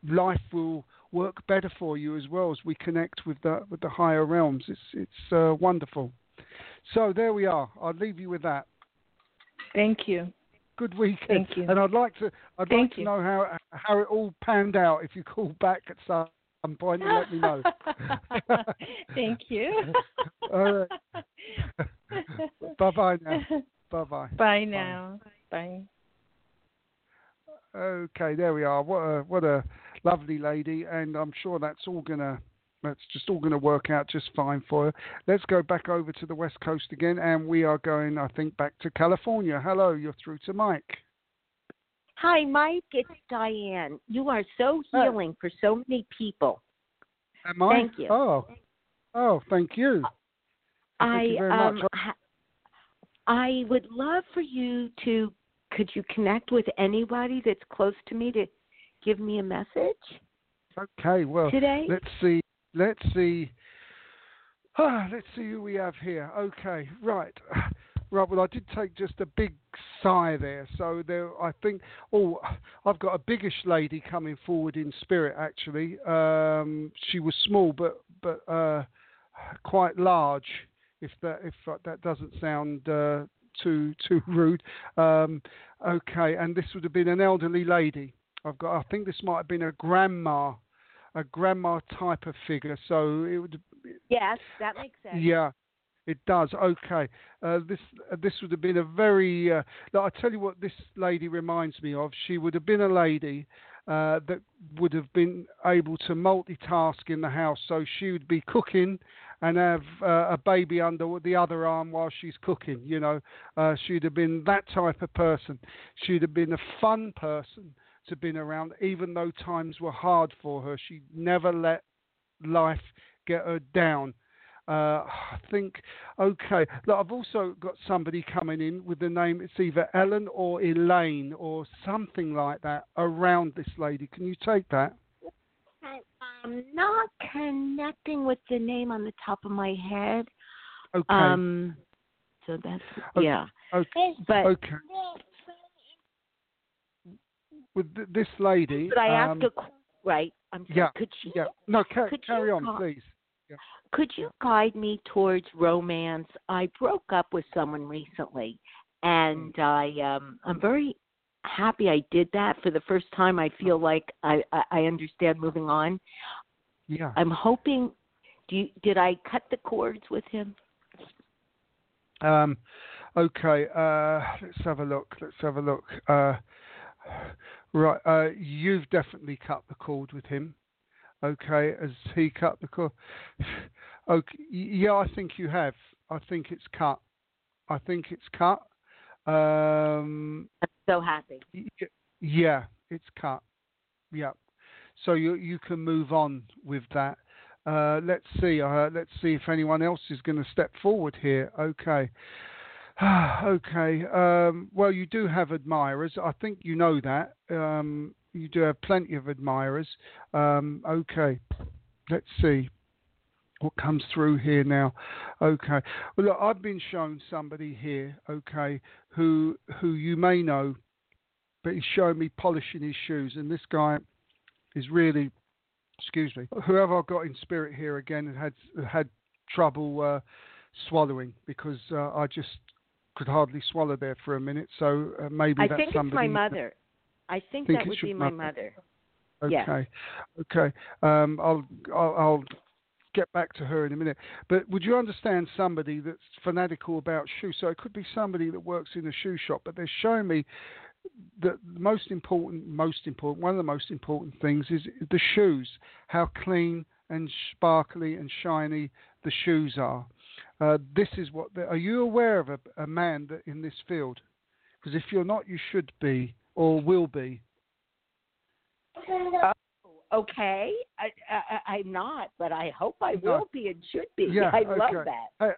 life will work better for you as well as we connect with the with the higher realms. It's it's uh, wonderful. So there we are. I'll leave you with that.
Thank you.
Good weekend.
Thank you.
And I'd like to I'd
Thank
like to
you.
know how how it all panned out. If you call back at some some point, and let me know.
Thank you.
all right. Bye bye now. Bye bye.
Bye now. Bye.
Okay, there we are. What a what a lovely lady, and I'm sure that's all gonna that's just all gonna work out just fine for her. Let's go back over to the west coast again, and we are going, I think, back to California. Hello, you're through to Mike.
Hi, Mike. It's Diane. You are so healing for so many people.
Am I?
Thank you.
Oh, oh, thank you. Thank
I
you very
um
much.
I would love for you to could you connect with anybody that's close to me to give me a message
Okay, well,
today?
let's see. Let's see. Ah, let's see who we have here. Okay, right. Right, well, I did take just a big sigh there. So there, I think. Oh, I've got a biggish lady coming forward in spirit. Actually, um, she was small, but but uh, quite large. If that if that doesn't sound uh, too too rude. Um, okay, and this would have been an elderly lady. I've got. I think this might have been a grandma, a grandma type of figure. So it would.
yes, that makes sense.
Yeah, it does. Okay. Uh, this uh, this would have been a very. Uh, I tell you what, this lady reminds me of. She would have been a lady uh, that would have been able to multitask in the house. So she would be cooking and have uh, a baby under the other arm while she's cooking. You know, uh, she'd have been that type of person. She'd have been a fun person to been around, even though times were hard for her. She never let life get her down. Uh, I think, okay. Look, I've also got somebody coming in with the name, it's either Ellen or Elaine or something like that around this lady. Can you take that?
I'm not connecting with the name on the top of my head.
Okay.
Um so that's
Okay.
yeah.
okay.
But
okay. With th- this lady.
But I
um,
asked a right. I'm sorry.
yeah,
Could you
Yeah. No, ca- carry on, please.
could you guide me towards romance? I broke up with someone recently, and I um I'm very happy I did that. For the first time, I feel like I I, I understand moving on.
Yeah.
I'm hoping. Do you, did I cut the cords with him?
Um, okay, uh, let's have a look. Let's have a look. Uh, right, uh, you've definitely cut the cord with him. Okay, has he cut the cord? Okay, yeah, I think you have. I think it's cut. I think it's cut. Um,
I'm so happy.
yeah, it's cut. Yeah, so you you can move on with that. Uh, let's see. Uh, let's see if anyone else is going to step forward here. Okay. okay. Um, well, you do have admirers. I think you know that. Um, you do have plenty of admirers. Um, okay. Let's see what comes through here now. Okay. Well, look, I've been shown somebody here. Okay, who who you may know, but he's showing me polishing his shoes, and this guy is really excuse me, whoever I've got in spirit here again had had trouble uh, swallowing because uh, I just could hardly swallow there for a minute. So uh, maybe.
I
that's
think it's my mother. I think,
Think
that would be my
mother.
mother.
Okay, okay. Um, I'll, I'll I'll get back to her in a minute. But would you understand somebody that's fanatical about shoes? So it could be somebody that works in a shoe shop, but they're showing me that the most important, most important, one of the most important things is the shoes. How clean and sparkly and shiny the shoes are. Uh, this is what. Are you aware of a, a man that in this field? Because if you're not, you should be or will be.
Okay, I, I, I'm not, but I hope I
No.
will be and should be.
Yeah,
I love that.
Uh,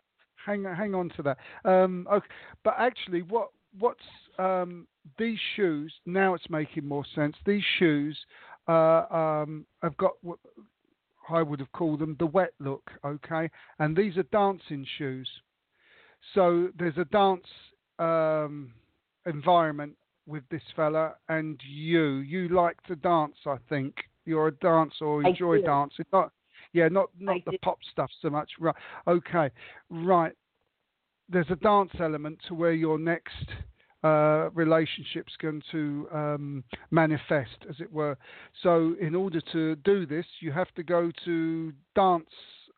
hang hang on to that. Um, okay, but actually, what what's um, these shoes? Now it's making more sense. These shoes uh, um, have got what I would have called them the wet look. Okay, and these are dancing shoes. So there's a dance um, environment with this fella and you. You like to dance, I think. You're a dancer or enjoy dancing. Not, yeah, not not
I
the
do.
pop stuff so much. Right. Okay. Right. There's a dance element to where your next uh, relationship's going to um, manifest, as it were. So, in order to do this, you have to go to dance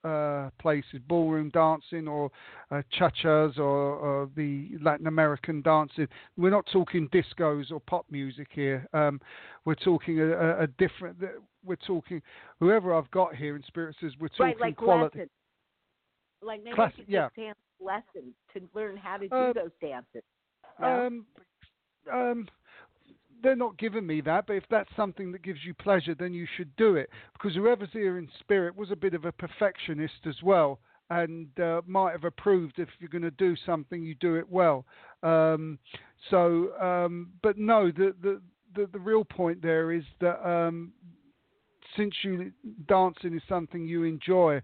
uh, places, ballroom dancing, or uh, chachas, or, or the Latin American dancing. We're not talking discos or pop music here. Um, we're talking a, a, a different. We're talking whoever I've got here in Spirit says we're talking
right, like
quality.
lessons. Like maybe
Class- yeah.
dance lessons to learn how to do
Uh,
those dances.
Um, um, they're not giving me that, but if that's something that gives you pleasure, then you should do it. Because whoever's here in spirit was a bit of a perfectionist as well, and uh, might have approved if you're going to do something, you do it well. Um, so, um, but no, the, the the the real point there is that um, since you dancing is something you enjoy,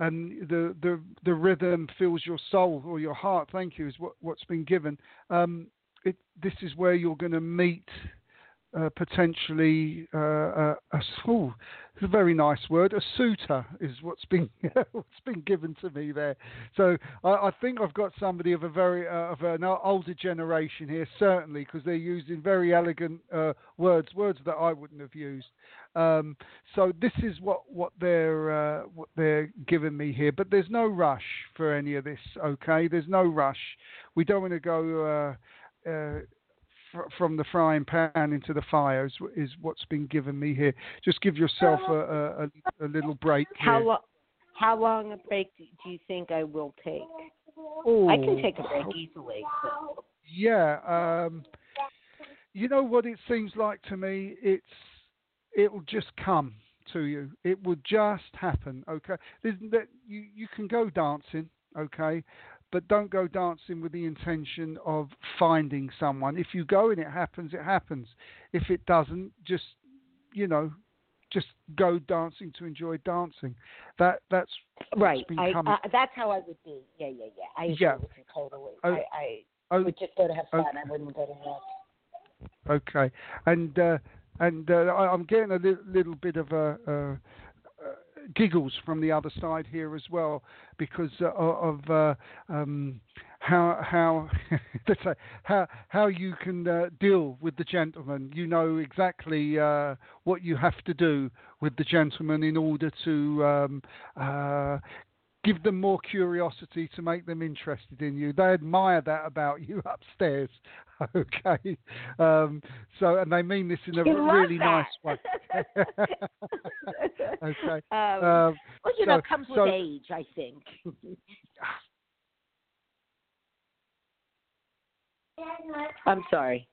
and the the the rhythm fills your soul or your heart. Thank you is what what's been given. Um, it, this is where you're going to meet uh, potentially uh, a, a it's a very nice word. A suitor is what's been what's been given to me there. So I, I think I've got somebody of a very uh, of an older generation here, certainly, because they're using very elegant uh, words, words that I wouldn't have used. Um, so this is what what they're uh, what they're giving me here, but there's no rush for any of this. Okay, there's no rush. We don't want to go. Uh, fr- from the frying pan into the fire is, is what's been given me here. Just give yourself a, a, a, little break.
How long? How long a break do you think I will take?
Oh,
I can take a break easily. but-
Yeah. Um, you know what it seems like to me? It's it'll just come to you. It will just happen. Okay. There's, that you you can go dancing. Okay. But don't go dancing with the intention of finding someone. If you go and it happens, it happens. If it doesn't, just you know, just go dancing to enjoy dancing. That that's
Right. I, uh, that's how I would be. Yeah, yeah, yeah. I agree
Yeah.
with you totally.
Oh,
I, I
oh,
would just go to have
oh.
fun. I wouldn't go to work.
Okay, and uh, and uh, I, I'm getting a li- little bit of a, uh giggles from the other side here as well because uh, of uh, um, how how how how you can uh, deal with the gentleman. You know exactly uh, what you have to do with the gentleman in order to. Um, uh, Give them more curiosity to make them interested in you. They admire that about you upstairs. Okay, um, so and they mean this in a
You love
really nice way. okay.
Um,
Um,
well, you know, it comes with age, I think. I'm sorry.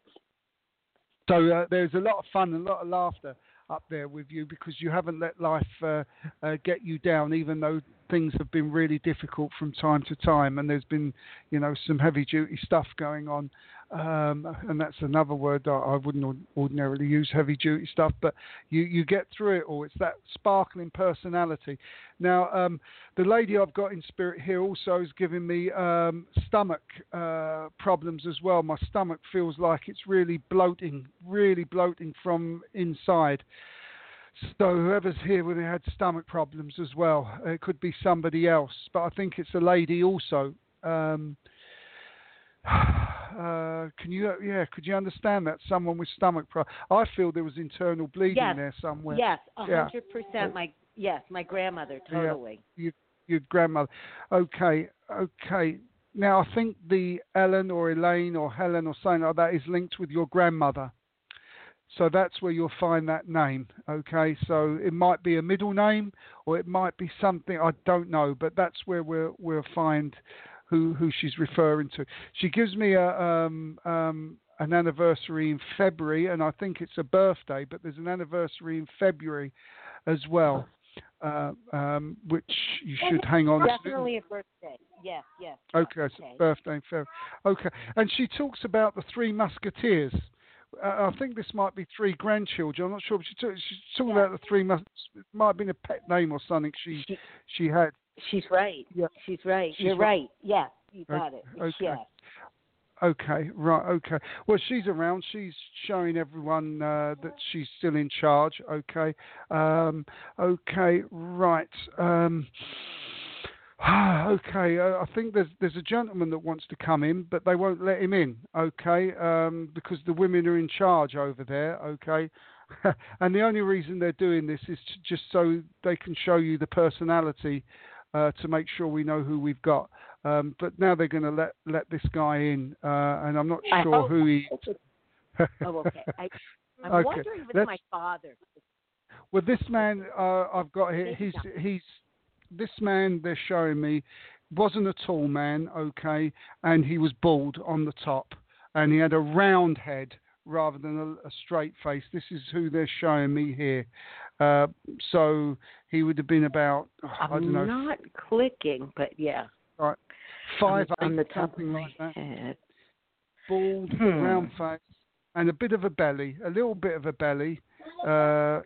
So uh, there's a lot of fun and a lot of laughter up there with you because you haven't let life uh, uh, get you down, even though things have been really difficult from time to time, and there's been, you know, some heavy duty stuff going on. Um, and that's another word that I wouldn't ordinarily use, heavy duty stuff. But you, you get through it all. It's that sparkling personality. Now, um, the lady I've got in spirit here also is giving me um, stomach uh, problems as well. My stomach feels like it's really bloating, really bloating from inside. So whoever's here when they had stomach problems as well, it could be somebody else, but I think it's a lady also. Um, uh, can you, yeah, could you understand that someone with stomach problems? I feel there was internal bleeding
Yes.
there somewhere.
Yes, a
Yeah.
hundred percent. My yes, my grandmother
Yeah.
totally.
your grandmother. Okay, okay. Now I think the Ellen or Elaine or Helen or something like that is linked with your grandmother. So that's where you'll find that name. Okay, so it might be a middle name or it might be something I don't know, but that's where we'll we'll find who who she's referring to. She gives me a um um an anniversary in February, and I think it's a birthday, but there's an anniversary in February as well, uh, um, which you should hang on to.
Definitely a birthday. Yes, yes.
Okay, so
Okay.
birthday in February. Okay, and she talks about the three musketeers. Uh, I think this might be three grandchildren. I'm not sure, but she talk, she's talking
Yeah.
about the three mus. It might have been a pet name or something she
She,
she had.
she's right.
Yeah.
She's right.
She's
You're
right.
right. Yes, you got it.
okay.
Yes.
Okay, right, okay. Well, she's around. She's showing everyone uh, that she's still in charge. Okay, um, okay, right. Um, okay, uh, I think there's there's a gentleman that wants to come in, but they won't let him in. Okay, um, because the women are in charge over there. Okay, and the only reason they're doing this is to, just so they can show you the personality uh, to make sure we know who we've got. Um, but now they're going to let let this guy in, uh, and I'm not
I
sure who he. Is.
oh, okay. I, I'm
Okay,
wondering if it's
let's-
my father.
Well, this man uh, I've got here, he's he's this man they're showing me wasn't a tall man, okay, and he was bald on the top, and he had a round head rather than a, a straight face. This is who they're showing me here. Uh, so he would have been about oh, I don't know
not clicking, but yeah.
five
on, on the top
something
of my
like that.
head.
bald,
Hmm.
round face, and a bit of a belly, a little bit of a belly. Uh,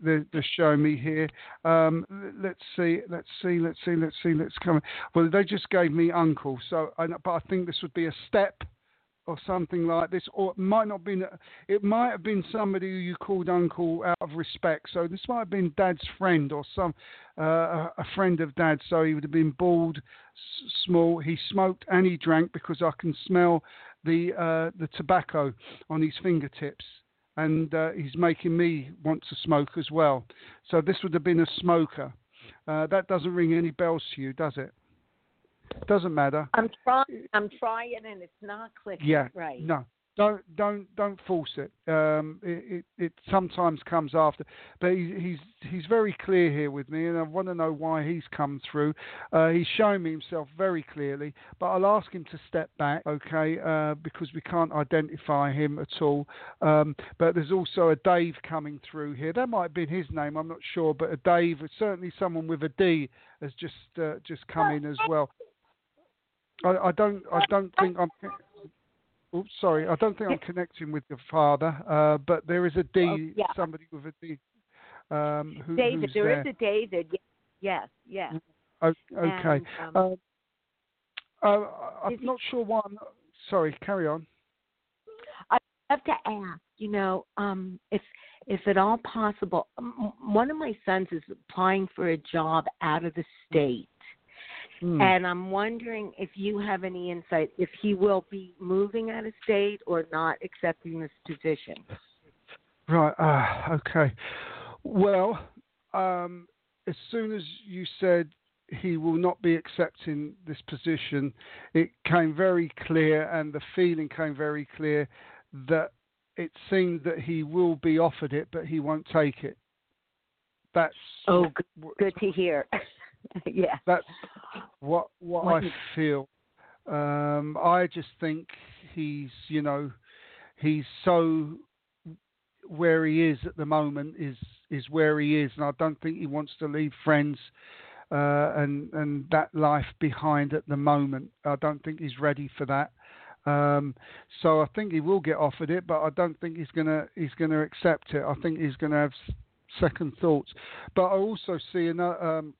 they're, they're me here. Um, let's see, let's see, let's see, let's see, let's come. Well, they just gave me uncle, so but I think this would be a step or something like this, or it might not been. It might have been somebody who you called uncle out of respect. So this might have been dad's friend or some uh, a a friend of dad's. So he would have been bald, s- small. He smoked and he drank because I can smell the uh, the tobacco on his fingertips, and uh, he's making me want to smoke as well. So this would have been a smoker. Uh, that doesn't ring any bells to you, does it? Doesn't matter.
I'm trying. I'm trying, and it's not clicking.
Yeah,
Right.
No, don't don't don't force it. Um, it, it it sometimes comes after, but he, he's he's very clear here with me, and I want to know why he's come through. Uh, he's showing me himself very clearly, but I'll ask him to step back, okay? Uh, because we can't identify him at all. Um, but there's also a Dave coming through here. That might have been his name. I'm not sure, but a Dave, certainly someone with a D, has just uh, just come in as well. I, I don't I don't think I'm. Oops, sorry. I don't think I'm connecting with your father, uh, but there is a D,
Oh, yeah.
somebody with a D. Um, who,
David, there
there?
is a David. Yes, yes.
O- okay.
And, um,
Uh, uh, I'm
Is he-
not sure why. I'm not, sorry. Carry on.
I have to ask, you know, um, if if at all possible, one of my sons is applying for a job out of the state,
Hmm.
and I'm wondering if you have any insight if he will be moving out of state or not accepting this position.
Right. Ah, okay. Well, um, as soon as you said he will not be accepting this position, it came very clear, and the feeling came very clear that it seemed that he will be offered it, but he won't take it. That's
Oh, good,
what-
good to hear. yeah.
that's what what I feel. Um, I just think he's, you know, he's so where he is at the moment is is where he is, and I don't think he wants to leave friends uh, and and that life behind at the moment. I don't think he's ready for that. Um, so I think he will get offered it, but I don't think he's gonna he's gonna accept it. I think he's gonna have second thoughts. But I also see another. Um,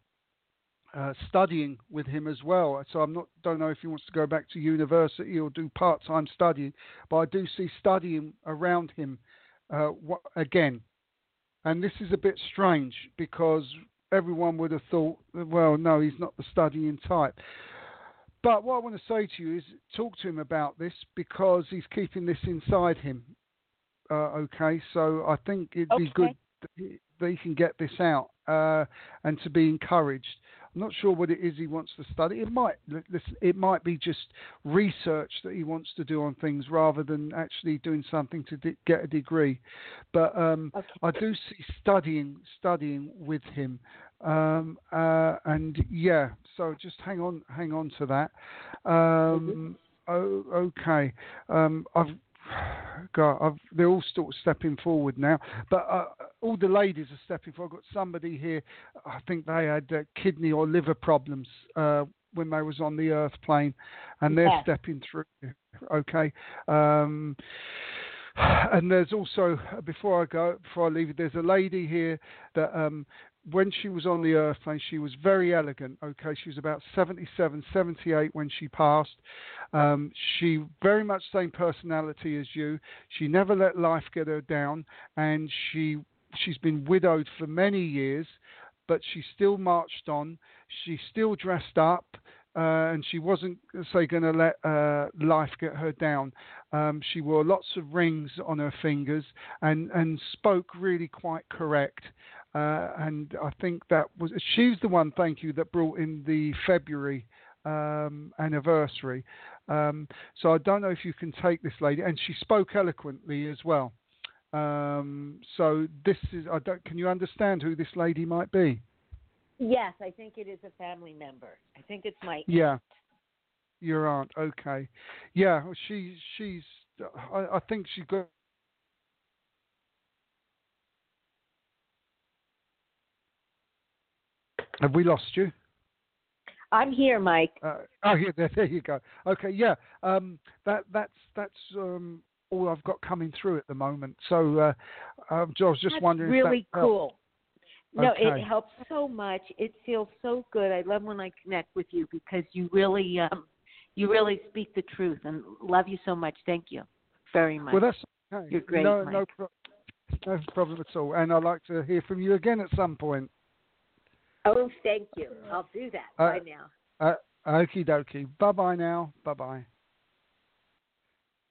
uh, studying with him as well. So I'm not don't know if he wants to go back to university or do part time studying, but I do see studying around him uh, again. And this is a bit strange because everyone would have thought, well, no, he's not the studying type. But what I want to say to you is talk to him about this because he's keeping this inside him. Uh, okay, so I think it'd be good that he, that he can get this out uh, and to be encouraged. I'm not sure what it is he wants to study. It might listen, it might be just research that he wants to do on things rather than actually doing something to de- get a degree. But um,
Okay.
I do see studying studying with him, um, uh, and yeah. So just hang on, hang on to that. Um, oh, okay. Um, I've God, I've, they're all sort of stepping forward now, but uh, all the ladies are stepping forward. I've got somebody here. I think they had uh, kidney or liver problems uh, when they was on the Earth plane, and they're
Yes.
stepping through. Okay. Um, and there's also before I go, before I leave, there's a lady here that um, when she was on the earth plane, she was very elegant. Okay, she was about 77, 78 when she passed. Um, she very much same personality as you. She never let life get her down, and she she's been widowed for many years, but she still marched on. She still dressed up. Uh, and she wasn't, say, going to let uh, life get her down. Um, she wore lots of rings on her fingers and, and spoke really quite correct. Uh, and I think that was she's the one, thank you, that brought in the February um, anniversary. Um, so I don't know if you can take this lady, and she spoke eloquently as well. Um, so this is I don't. Can you understand who this lady might be?
Yes, I think it is a family member. I think it's my
Yeah,
aunt.
your aunt. Okay, yeah, she she's. I, I think she got. Have we lost you?
I'm here, Mike.
Uh, oh, yeah, there, there you go. Okay, yeah, um, that that's that's um, all I've got coming through at the moment. So uh, um, I was just
That's
wondering.
really
if that helped.
cool. No,
Okay.
it helps so much. It feels so good. I love when I connect with you because you really, um, you really speak the truth, and love you so much. Thank you very much.
Well, that's okay.
You're great,
No,
Mike.
no, pro- no problem at all. And I'd like to hear from you again at some point.
Oh, thank you. I'll do that
Uh,
right now.
Uh, okie dokie. Bye bye now. Bye bye.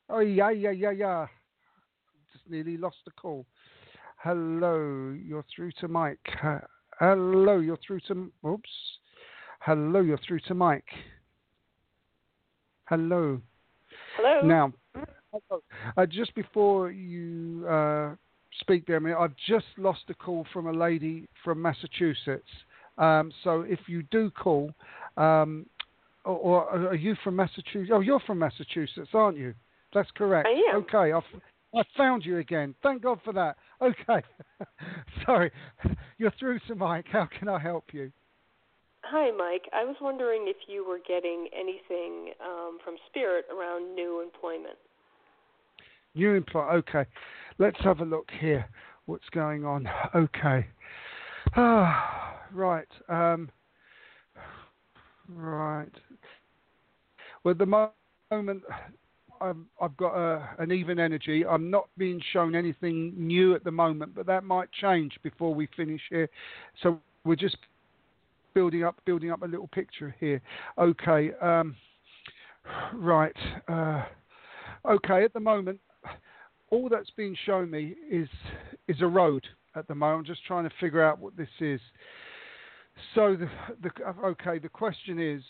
Oh yeah yeah yeah yeah. Just nearly lost the call. Hello, you're through to Mike. Uh, hello, you're through to. Oops. Hello, you're through to Mike. Hello.
Hello.
Now, uh, just before you uh, speak there, a minute, I've just lost a call from a lady from Massachusetts. Um, so if you do call, um, or, or are you from Massachusetts? Oh, you're from Massachusetts, aren't you? That's correct.
I am.
Okay, I've, I found you again. Thank God for that. Okay. Sorry. You're through to Mike. How can I help you?
Hi, Mike. I was wondering if you were getting anything um, from Spirit around new employment.
New employee. Okay, let's have a look here. What's going on? Okay. Ah, right. Um, right. Well, at the moment, I've, I've got a, an even energy. I'm not being shown anything new at the moment, but that might change before we finish here. So we're just building up, building up a little picture here. Okay. Um, right. Uh, okay. At the moment, all that's being shown me is is a road at the moment. I'm just trying to figure out what this is. So the, the okay, the question is,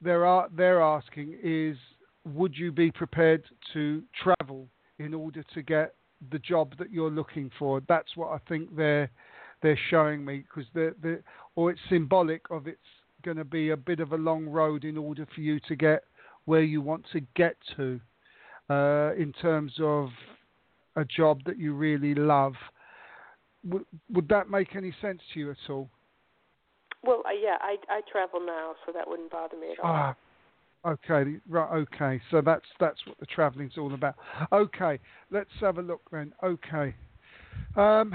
they're they're asking is, would you be prepared to travel in order to get the job that you're looking for? That's what I think they're they're showing me because they're, they're or it's symbolic of it's going to be a bit of a long road in order for you to get where you want to get to uh, in terms of a job that you really love. Would, would that make any sense to you at all?
Well, uh, yeah, I I travel now, so that wouldn't bother me at all.
Ah, okay, right, okay. So that's that's what the travelling's all about. Okay, let's have a look then. Okay, um,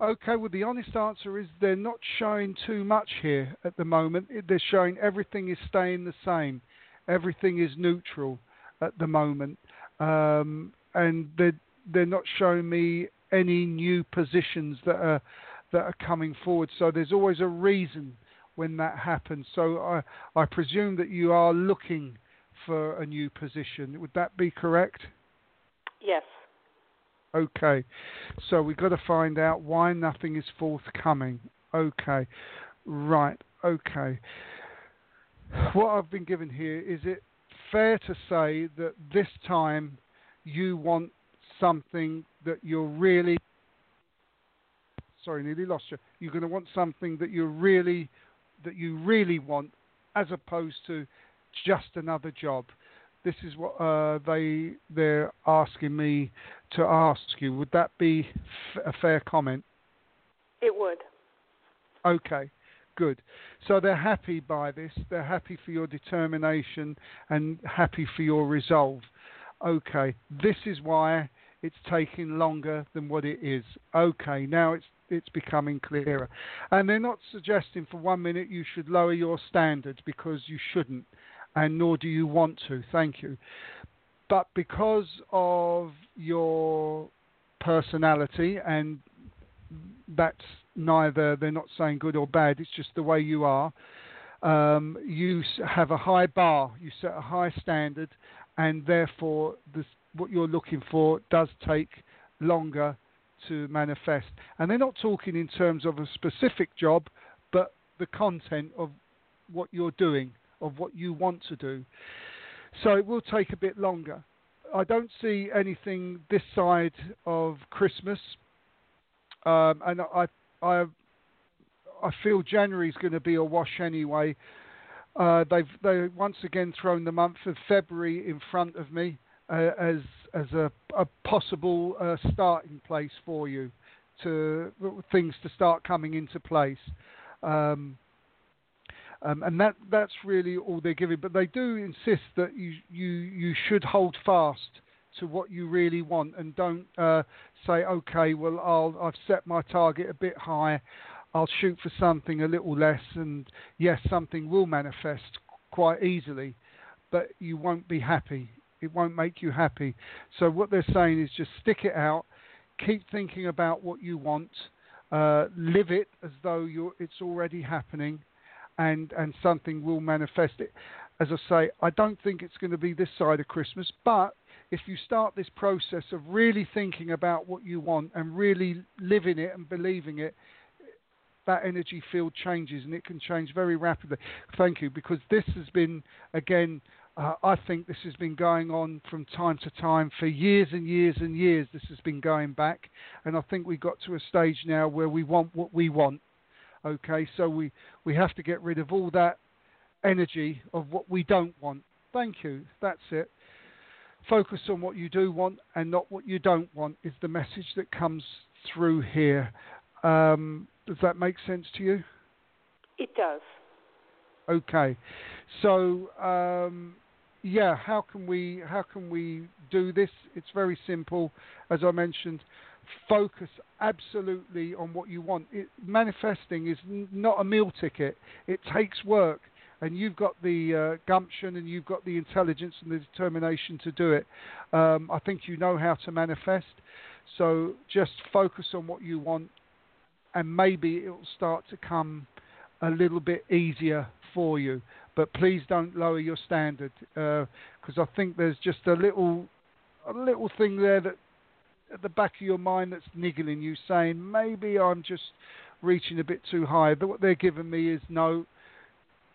okay. Well, the honest answer is they're not showing too much here at the moment. They're showing everything is staying the same. Everything is neutral at the moment, um, and they're they're not showing me any new positions that are that are coming forward. So there's always a reason when that happens. So I, I presume that you are looking for a new position. Would that be correct?
Yes.
Okay. So we've got to find out why nothing is forthcoming. Okay. Right. Okay. What I've been given here, is it fair to say that this time you want something that you're really sorry, nearly lost you. You're going to want something that you really that you really want, as opposed to just another job. This is what uh, they they're asking me to ask you. Would that be f- a fair comment?
It would.
Okay, good. So they're happy by this. They're happy for your determination and happy for your resolve. Okay, this is why it's taking longer than what it is. Okay, now it's it's becoming clearer. And they're not suggesting for one minute you should lower your standards because you shouldn't, and nor do you want to. Thank you. But because of your personality, and that's neither, they're not saying good or bad, it's just the way you are. Um, you have a high bar, you set a high standard, and therefore this, what you're looking for does take longer to manifest. And they're not talking in terms of a specific job, but the content of what you're doing, of what you want to do. So it will take a bit longer. I don't see anything this side of Christmas, um, and I, I, I feel January is going to be a wash anyway. Uh, they've they once again thrown the month of February in front of me uh, as as a, a possible uh, starting place for you to things to start coming into place. Um, um, and that that's really all they're giving. But they do insist that you you you should hold fast to what you really want and don't uh, say, okay, well I'll I've set my target a bit high. I'll shoot for something a little less, and yes, something will manifest quite easily, but you won't be happy it won't make you happy. So what they're saying is just stick it out, keep thinking about what you want, uh, live it as though it's already happening, and and something will manifest it. As I say, I don't think it's going to be this side of Christmas, but if you start this process of really thinking about what you want and really living it and believing it, that energy field changes and it can change very rapidly. Thank you, because this has been again uh, I think this has been going on from time to time for years and years and years. This has been going back, and I think we got to a stage now where we want what we want. Okay, so we we have to get rid of all that energy of what we don't want. Thank you. That's it. Focus on what you do want and not what you don't want is the message that comes through here. Um, does that make sense to you?
It does.
Okay, so um, yeah, how can we how can we do this? It's very simple, as I mentioned. Focus absolutely on what you want. It, manifesting is not a meal ticket. It takes work, and you've got the uh, gumption and you've got the intelligence and the determination to do it. Um, I think you know how to manifest. So just focus on what you want, and maybe it will start to come a little bit easier for you but please don't lower your standard because uh, I think there's just a little a little thing there that at the back of your mind that's niggling you, saying maybe I'm just reaching a bit too high. But what they're giving me is no,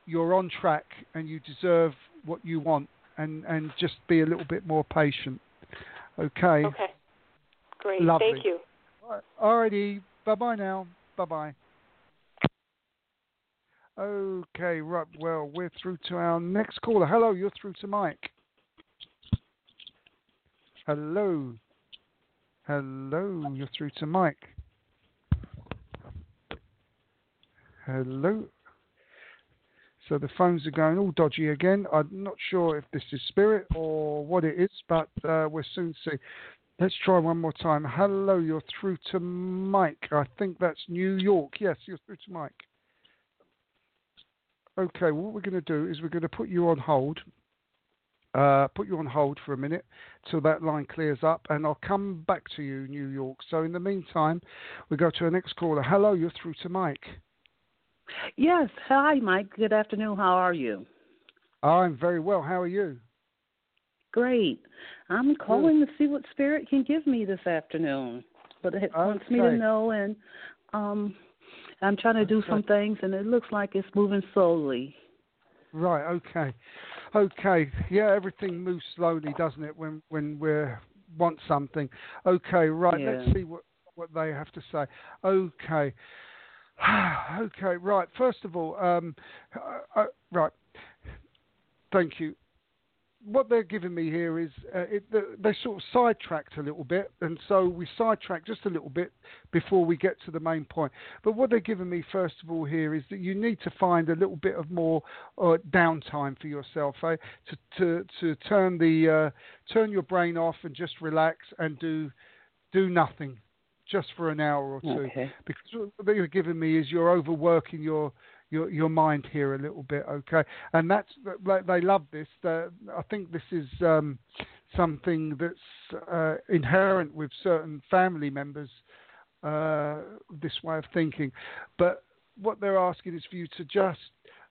you're on track and you deserve what you want, and and just be a little bit more patient. Okay.
Okay. Great.
Lovely.
Thank you.
All righty. Bye bye now. Bye bye. Okay, right. Well, we're through to our next caller. Hello, you're through to Mike. Hello. Hello, you're through to Mike. Hello. So the phones are going all dodgy again. I'm not sure if this is spirit or what it is, but uh, we'll soon see. Let's try one more time. Hello, you're through to Mike. I think that's New York. Yes, you're through to Mike. Okay, what we're going to do is we're going to put you on hold. Uh, put you on hold for a minute till that line clears up, and I'll come back to you, New York. So in the meantime, we go to our next caller. Hello, you're through to Mike.
Yes, hi, Mike. Good afternoon. How are you?
I'm very well. How are you?
Great. I'm calling Good. to see what spirit can give me this afternoon. But it okay. wants me to know, and um, I'm trying to do some things, and it looks like it's moving slowly.
Right. Okay. Okay. Yeah. Everything moves slowly, doesn't it? When when we want something. Okay. Right.
Yeah.
Let's see what what they have to say. Okay. okay. Right. First of all, um, uh, uh, right. Thank you. What they're giving me here is uh, it, they sort of sidetracked a little bit, and so we sidetracked just a little bit before we get to the main point. But what they're giving me first of all here is that you need to find a little bit of more uh, downtime for yourself, eh? to to to turn the uh, turn your brain off and just relax and do do nothing just for an hour or two.
Okay.
Because what they're giving me is you're overworking your your your mind here a little bit, okay? And that's they love this. I think this is um, something that's uh, inherent with certain family members. Uh, this way of thinking, but what they're asking is for you to just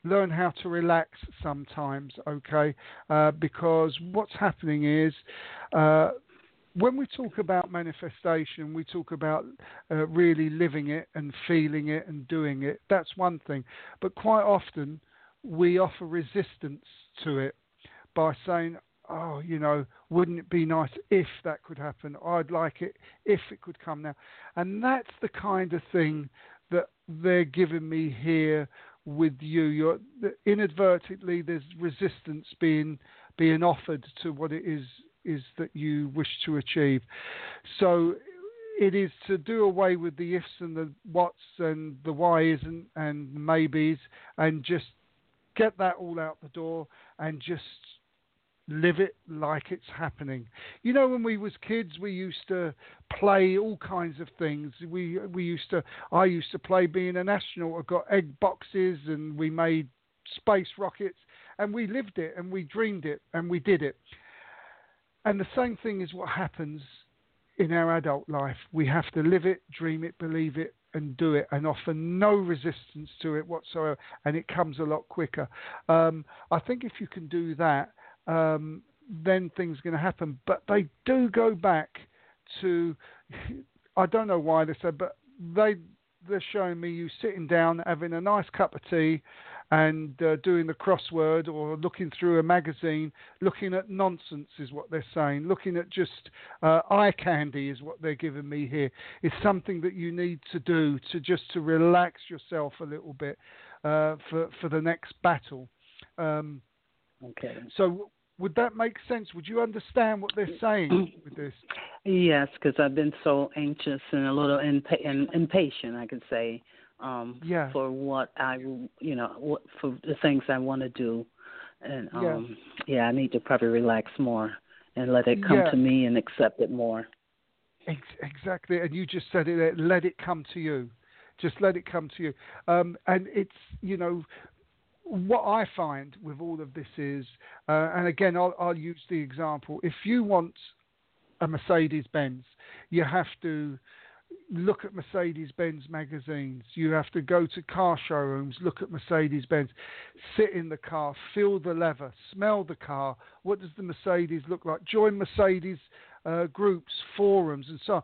learn how to relax sometimes, okay? Uh, because what's happening is uh, when we talk about manifestation, we talk about uh, really living it and feeling it and doing it. That's one thing. But quite often, we offer resistance to it by saying, oh, you know, wouldn't it be nice if that could happen? I'd like it if it could come now. And that's the kind of thing that they're giving me here with you. You're, inadvertently, there's resistance being being offered to what it is is that you wish to achieve. So it is to do away with the ifs and the whats and the whys and, and maybes and just get that all out the door and just live it like it's happening. You know, when we was kids, we used to play all kinds of things. We we used to. I used to play being an astronaut. I got egg boxes, and we made space rockets, and we lived it, and we dreamed it, and we did it. And the same thing is what happens in our adult life. We have to live it, dream it, believe it, and do it, and offer no resistance to it whatsoever, and it comes a lot quicker. Um, I think if you can do that, um, then things are going to happen. But they do go back to, I don't know why they said, but they they're showing me you sitting down having a nice cup of tea and uh, doing the crossword or looking through a magazine, looking at nonsense is what they're saying. Looking at just uh, eye candy is what they're giving me here. It's something that you need to do to just to relax yourself a little bit uh, for for the next battle. Um,
okay.
So would that make sense? Would you understand what they're saying with this?
Yes, because I've been so anxious and a little impa- impatient, I could say um
yeah.
for what I you know what for the things I want to do and um yeah. yeah I need to probably relax more and let it come
yeah.
to me and accept it more
exactly and you just said it let it come to you just let it come to you um and it's you know what I find with all of this is, uh, and again, I'll, I'll use the example. If you want a Mercedes Benz, you have to look at Mercedes Benz magazines. You have to go to car showrooms, look at Mercedes Benz, sit in the car, feel the leather, smell the car. What does the Mercedes look like? Join Mercedes uh, groups, forums, and so on.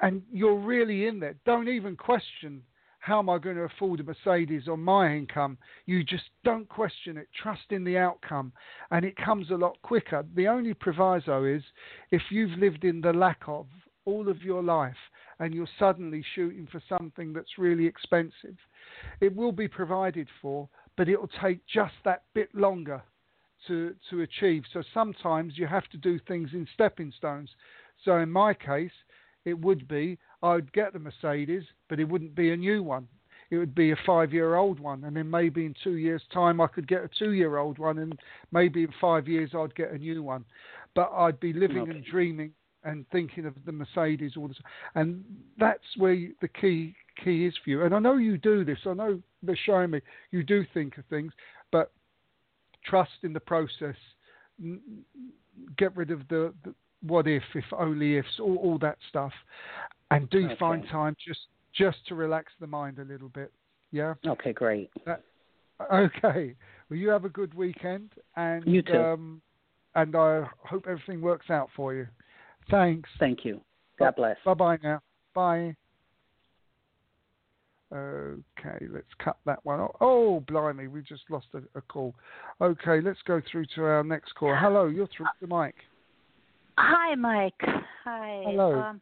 And you're really in there. Don't even question how am I going to afford a Mercedes on my income? You just don't question it. Trust in the outcome, and it comes a lot quicker. The only proviso is if you've lived in the lack of all of your life and you're suddenly shooting for something that's really expensive, it will be provided for, but it will take just that bit longer to, to achieve. So sometimes you have to do things in stepping stones. So in my case, it would be I'd get the Mercedes, but it wouldn't be a new one. It would be a five year old one, and then maybe in two years' time I could get a two year old one, and maybe in five years I'd get a new one. But I'd be living okay. and dreaming and thinking of the Mercedes all the time. And that's where you, the key key is for you. And I know you do this. I know they're showing me you do think of things, but trust in the process. Get rid of the, the what if, if only ifs, all, all that stuff, and do
okay.
find time just just to relax the mind a little bit. Yeah.
Okay, great.
That, okay. Well, you have a good weekend, and
you too.
Um, and I hope everything works out for you. Thanks.
Thank you. God bless.
Bye bye now. Bye. Okay, let's cut that one off. Oh, blimey, we just lost a, a, call. Okay, let's go through to our next call. Hello, you're through the Mike.
Hi, Mike. Hi.
Hello.
Um,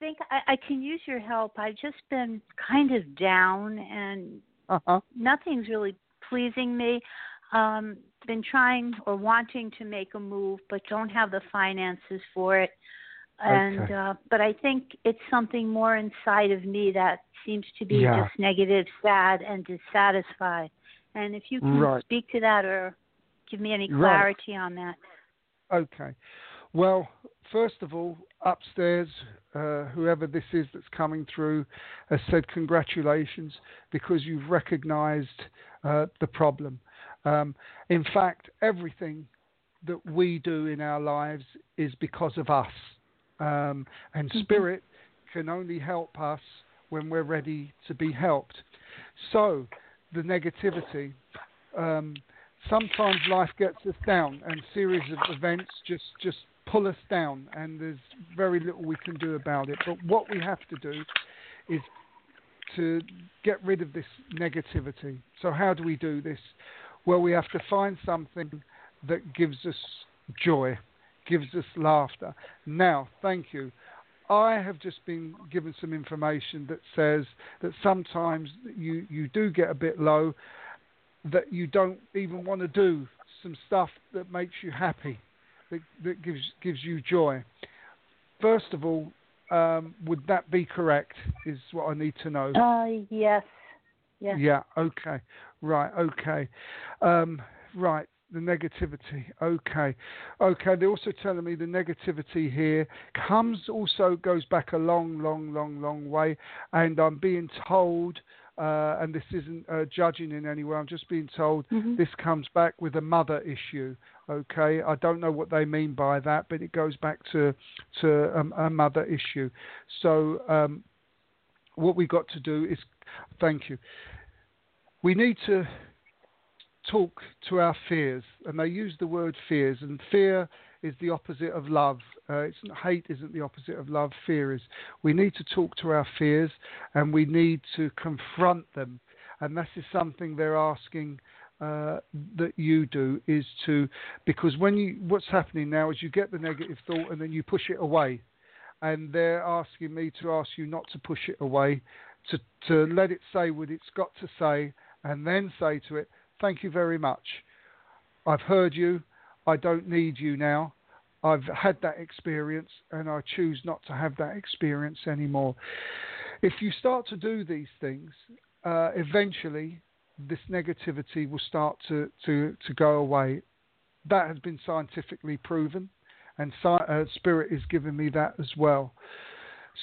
think I, I can use your help. I've just been kind of down, and
uh-huh.
nothing's really pleasing me. Um, been trying or wanting to make a move, but don't have the finances for it. And
Okay.
uh, but I think it's something more inside of me that seems to be
Yeah.
just negative, sad, and dissatisfied. And if you can
Right.
speak to that or give me any
Right.
clarity on that.
Okay. Well, first of all, upstairs, uh, whoever this is that's coming through has said congratulations because you've recognised uh, the problem. Um, in fact, everything that we do in our lives is because of us. Um, and spirit can only help us when we're ready to be helped. So, the negativity. Um, sometimes life gets us down, and series of events just just pull us down, and there's very little we can do about it. But what we have to do is to get rid of this negativity. So how do we do this? Well, we have to find something that gives us joy, gives us laughter. Now, thank you. I have just been given some information that says that sometimes you, you do get a bit low, that you don't even want to do some stuff that makes you happy, that, that gives gives you joy. First of all, um, would that be correct? Is what I need to know.
Uh, yes. Yes.
Yeah. Okay. Right. Okay. Um, right. The negativity. Okay. Okay. They're also telling me the negativity here comes also goes back a long, long, long, long way, and I'm being told. Uh, and this isn't uh, judging in any way. I'm just being told
Mhm.
this comes back with a mother issue. Okay, I don't know what they mean by that, but it goes back to to um, a mother issue. So um, what we got to do is, thank you. We need to talk to our fears, and they use the word fears, and fear is the opposite of love. Uh, hate isn't the opposite of love. Fear is. We need to talk to our fears, and we need to confront them, and this is something they're asking. Uh, that you do is to because when you what's happening now is you get the negative thought and then you push it away and they're asking me to ask you not to push it away to to let it say what it's got to say and then say to it thank you very much i've heard you i don't need you now i've had that experience and i choose not to have that experience anymore if you start to do these things uh, eventually this negativity will start to, to, to go away. That has been scientifically proven, and uh, Spirit is giving me that as well.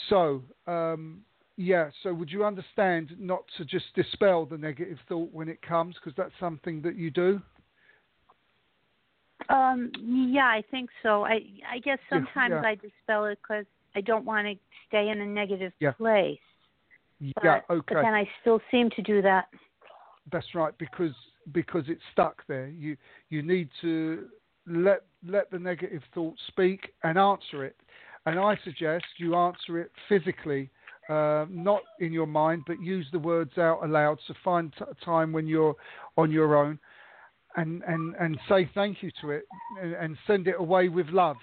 So, um, yeah, so would you understand not to just dispel the negative thought when it comes, because that's something that you do?
Um, yeah, I think so. I I guess
Yeah,
sometimes
yeah.
I dispel it because I don't want to stay in a negative
Yeah.
place. But,
yeah, okay.
But then I still seem to do that.
That's right, because because it's stuck there. You you need to let let the negative thought speak and answer it. And I suggest you answer it physically, uh, not in your mind, but use the words out aloud. So find time when you're on your own, and and and say thank you to it, and, and send it away with love.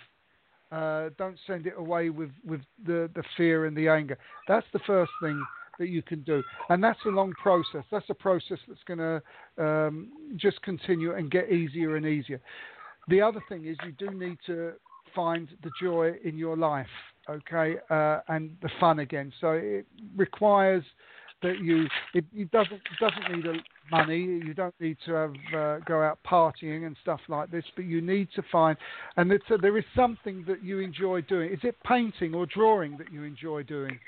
Uh, don't send it away with with the the fear and the anger. That's the first thing that you can do. And that's a long process. That's a process that's going to um, just continue and get easier and easier. The other thing is you do need to find the joy in your life, okay, uh, and the fun again. So it requires that you. It, it doesn't it doesn't need a, money. You don't need to have uh, go out partying and stuff like this, but you need to find. And it's, uh, there is something that you enjoy doing. Is it painting or drawing that you enjoy doing?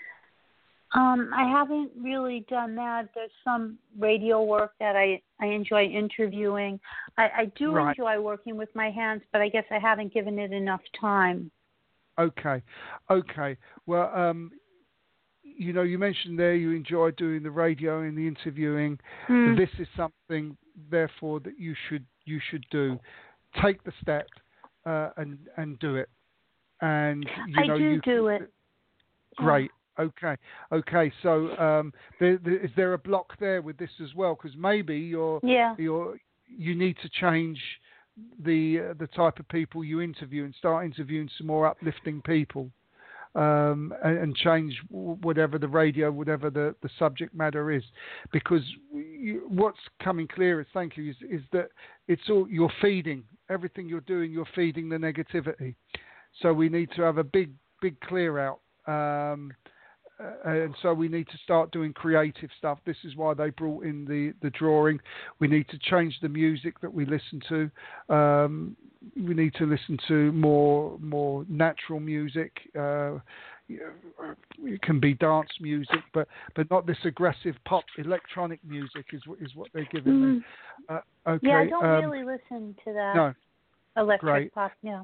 Um, I haven't really done that. There's some radio work that I I enjoy interviewing. I, I do
Right.
enjoy working with my hands, but I guess I haven't given it enough time.
Okay, okay. Well, um, you know, you mentioned there you enjoy doing the radio and the interviewing.
Hmm.
This is something, therefore, that you should you should do. Take the step uh, and and do it. And you
I
know,
do
you
do it.
Great. Okay. Okay. So, um, there, there, is there a block there with this as well? Because maybe you're
Yeah.
you're you need to change the uh, the type of people you interview and start interviewing some more uplifting people. um, and, and, change whatever the radio, whatever the, the subject matter is, because you, what's coming clear is thank you is, is that it's all you're feeding everything you're doing. You're feeding the negativity, so we need to have a big big clear out. Um, and so we need to start doing creative stuff. This is why they brought in the, the drawing. We need to change the music that we listen to. Um, we need to listen to more more natural music. Uh, it can be dance music, but but not this aggressive pop electronic music is is what they're giving mm. me. Uh, okay.
Yeah, I don't
um,
really listen to that.
No.
Electric
Great.
pop. Yeah.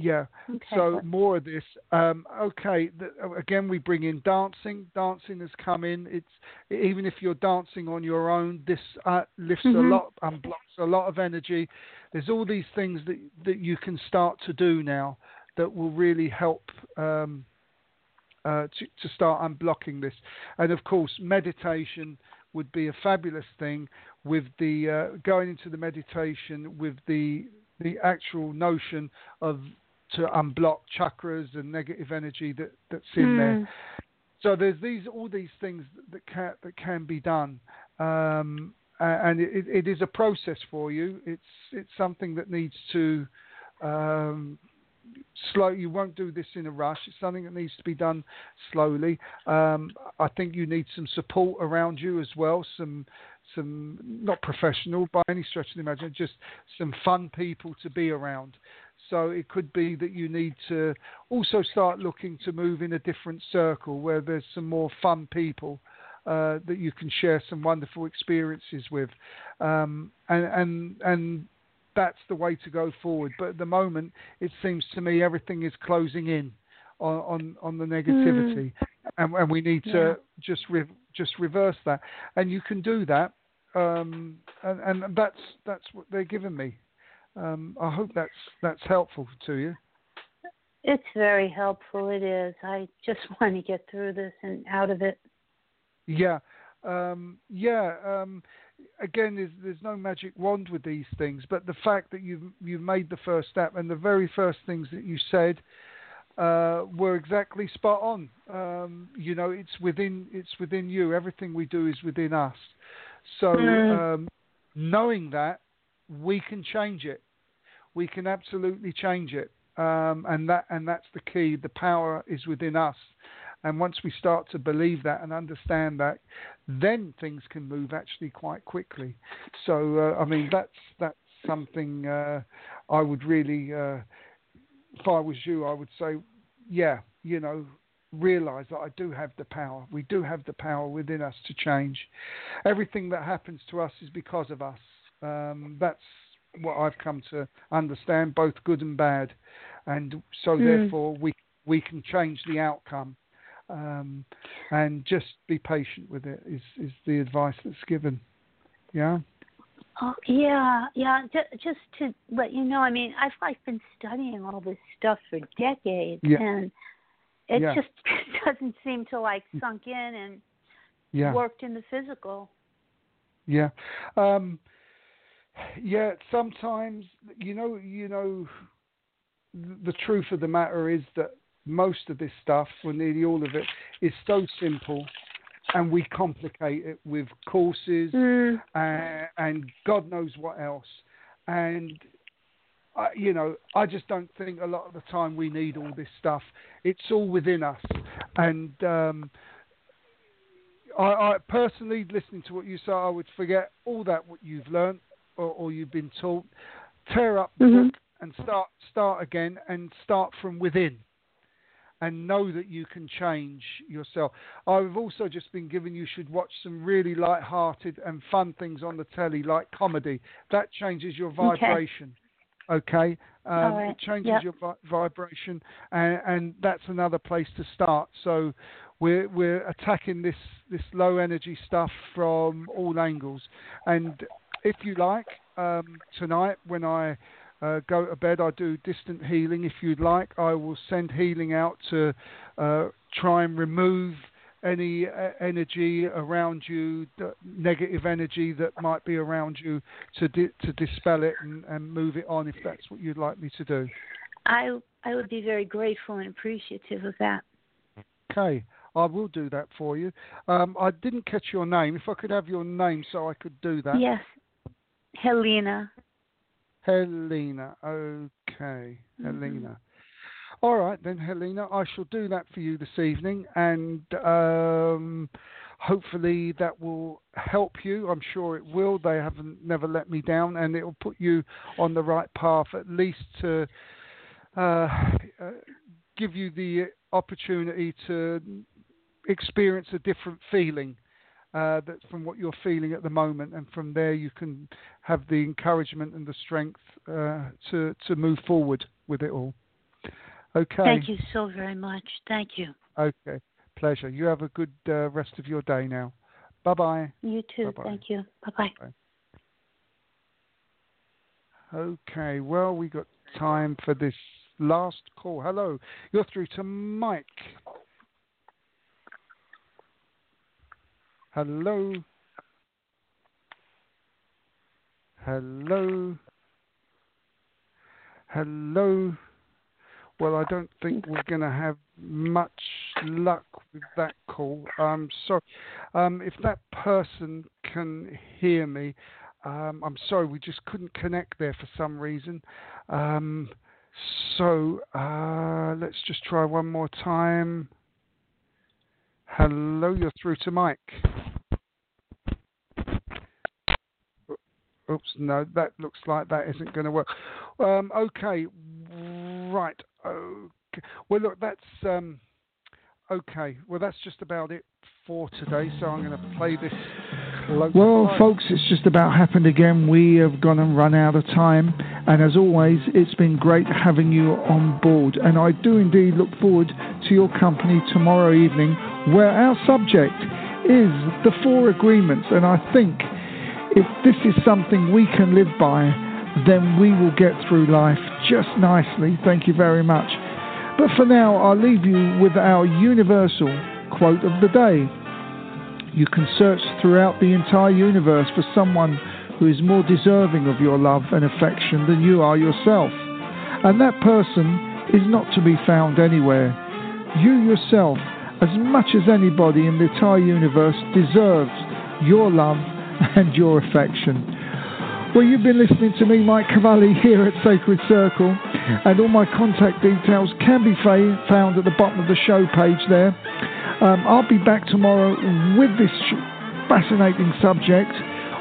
Yeah.
Okay.
So more of this. Um, okay. The, again, we bring in dancing. Dancing has come in. It's even if you're dancing on your own, this uh, lifts
mm-hmm.
a lot and blocks a lot of energy. There's all these things that that you can start to do now that will really help. Um, uh, to, to start unblocking this, and of course, meditation would be a fabulous thing with the uh, going into the meditation with the the actual notion of to unblock chakras and negative energy that, that's in mm. there. Hmm. So there's these all these things that can that can be done, um, and it, it is a process for you. It's it's something that needs to um, slow. You won't do this in a rush. It's something that needs to be done slowly. Um, I think you need some support around you as well. Some some not professional by any stretch of the imagination, just some fun people to be around. So it could be that you need to also start looking to move in a different circle where there's some more fun people uh, that you can share some wonderful experiences with, um, and and and that's the way to go forward. But at the moment, it seems to me everything is closing in on on, on the negativity, mm. and, and we need
yeah.
to just re- just reverse that. And you can do that, um, and, and that's that's what they're giving me. Um, I hope that's that's helpful to you.
It's very helpful. It is. I just want to get through this and out of it.
Yeah, um, yeah. Um, again, there's, there's no magic wand with these things, but the fact that you've you've made the first step and the very first things that you said uh, were exactly spot on. Um, you know, it's within it's within you. Everything we do is within us. So mm. um, knowing that, we can change it we can absolutely change it. Um, and that and that's the key. The power is within us. And once we start to believe that and understand that, then things can move actually quite quickly. So uh, I mean that's that's something uh, I would really, uh, if I was you, I would say, yeah, you know, realize that I do have the power. We do have the power within us to change. Everything that happens to us is because of us. Um, that's what I've come to understand, both good and bad, and so mm. therefore we we can change the outcome. Um, and just be patient with it is is the advice that's given. Yeah.
Oh yeah, yeah. Just, just to let you know, I mean, I've like been studying all this stuff for decades,
yeah.
and it
yeah.
just doesn't seem to like sunk in and
yeah.
worked in the physical.
Yeah. Um, yeah, sometimes you know, you know, the truth of the matter is that most of this stuff, or nearly all of it, is so simple, and we complicate it with courses
mm.
and, and God knows what else. And I, you know, I just don't think a lot of the time we need all this stuff. It's all within us, and um, I, I personally, listening to what you say, I would forget all that what you've learned or, or you've been taught, tear up the
mm-hmm.
book and start start again and start from within and know that you can change yourself. I've also just been given you should watch some really light-hearted and fun things on the telly, like comedy. That changes your vibration. Okay, um,
right.
it changes
yep.
your vi- vibration, and, and, that's another place to start. So we're we're attacking this this low energy stuff from all angles, and if you like, um, tonight when I uh, go to bed, I do distant healing. If you'd like, I will send healing out to uh, try and remove any uh, energy around you, negative energy that might be around you, to di- to dispel it and, and move it on. If that's what you'd like me to do.
I I would be very grateful and appreciative of that.
Okay, I will do that for you. Um, I didn't catch your name. If I could have your name so I could do that.
Yes, Helena.
Helena. Okay, mm-hmm. Helena. All right then, Helena. I shall do that for you this evening, and um, hopefully that will help you. I'm sure it will. They haven't never let me down, and it will put you on the right path, at least to uh, uh, give you the opportunity to experience a different feeling uh, that from what you're feeling at the moment, and from there you can have the encouragement and the strength uh, to to move forward with it all. Okay.
Thank you so very much. Thank you.
Okay. Pleasure. You have a good uh, rest of your day now. Bye bye.
You too. Bye-bye. Thank you. Bye bye.
Okay. Well, we got time for this last call. Hello. You're through to Mike. Hello. Hello. Hello. Well, I don't think we're going to have much luck with that call. I'm sorry. Um, if that person can hear me, um, I'm sorry, we just couldn't connect there for some reason. Um, so uh, let's just try one more time. Hello, you're through to Mike. Oops, no, that looks like that isn't going to work. Um, okay, right. Okay. Well, look, that's um, okay. Well, that's just about it for today. So I'm going to play this.
Well, folks, it's just about happened again. We have gone and run out of time. And as always, it's been great having you on board. And I do indeed look forward to your company tomorrow evening, where our subject is the four agreements. And I think if this is something we can live by, then we will get through life just nicely. Thank you very much. But for now, I'll leave you with our universal quote of the day. You can search throughout the entire universe for someone who is more deserving of your love and affection than you are yourself. And that person is not to be found anywhere. You yourself, as much as anybody in the entire universe, deserves your love and your affection. Well, you've been listening to me, Mike Cavalli, here at Sacred Circle, and all my contact details can be found at the bottom of the show page there. Um, I'll be back tomorrow with this fascinating subject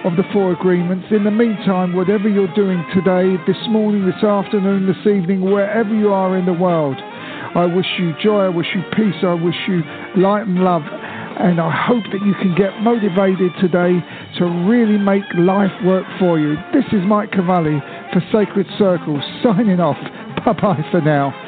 of the four agreements. In the meantime, whatever you're doing today, this morning, this afternoon, this evening, wherever you are in the world, I wish you joy, I wish you peace, I wish you light and love and I hope that you can get motivated today to really make life work for you. This is Mike Cavalli for Sacred Circles signing off. Bye bye for now.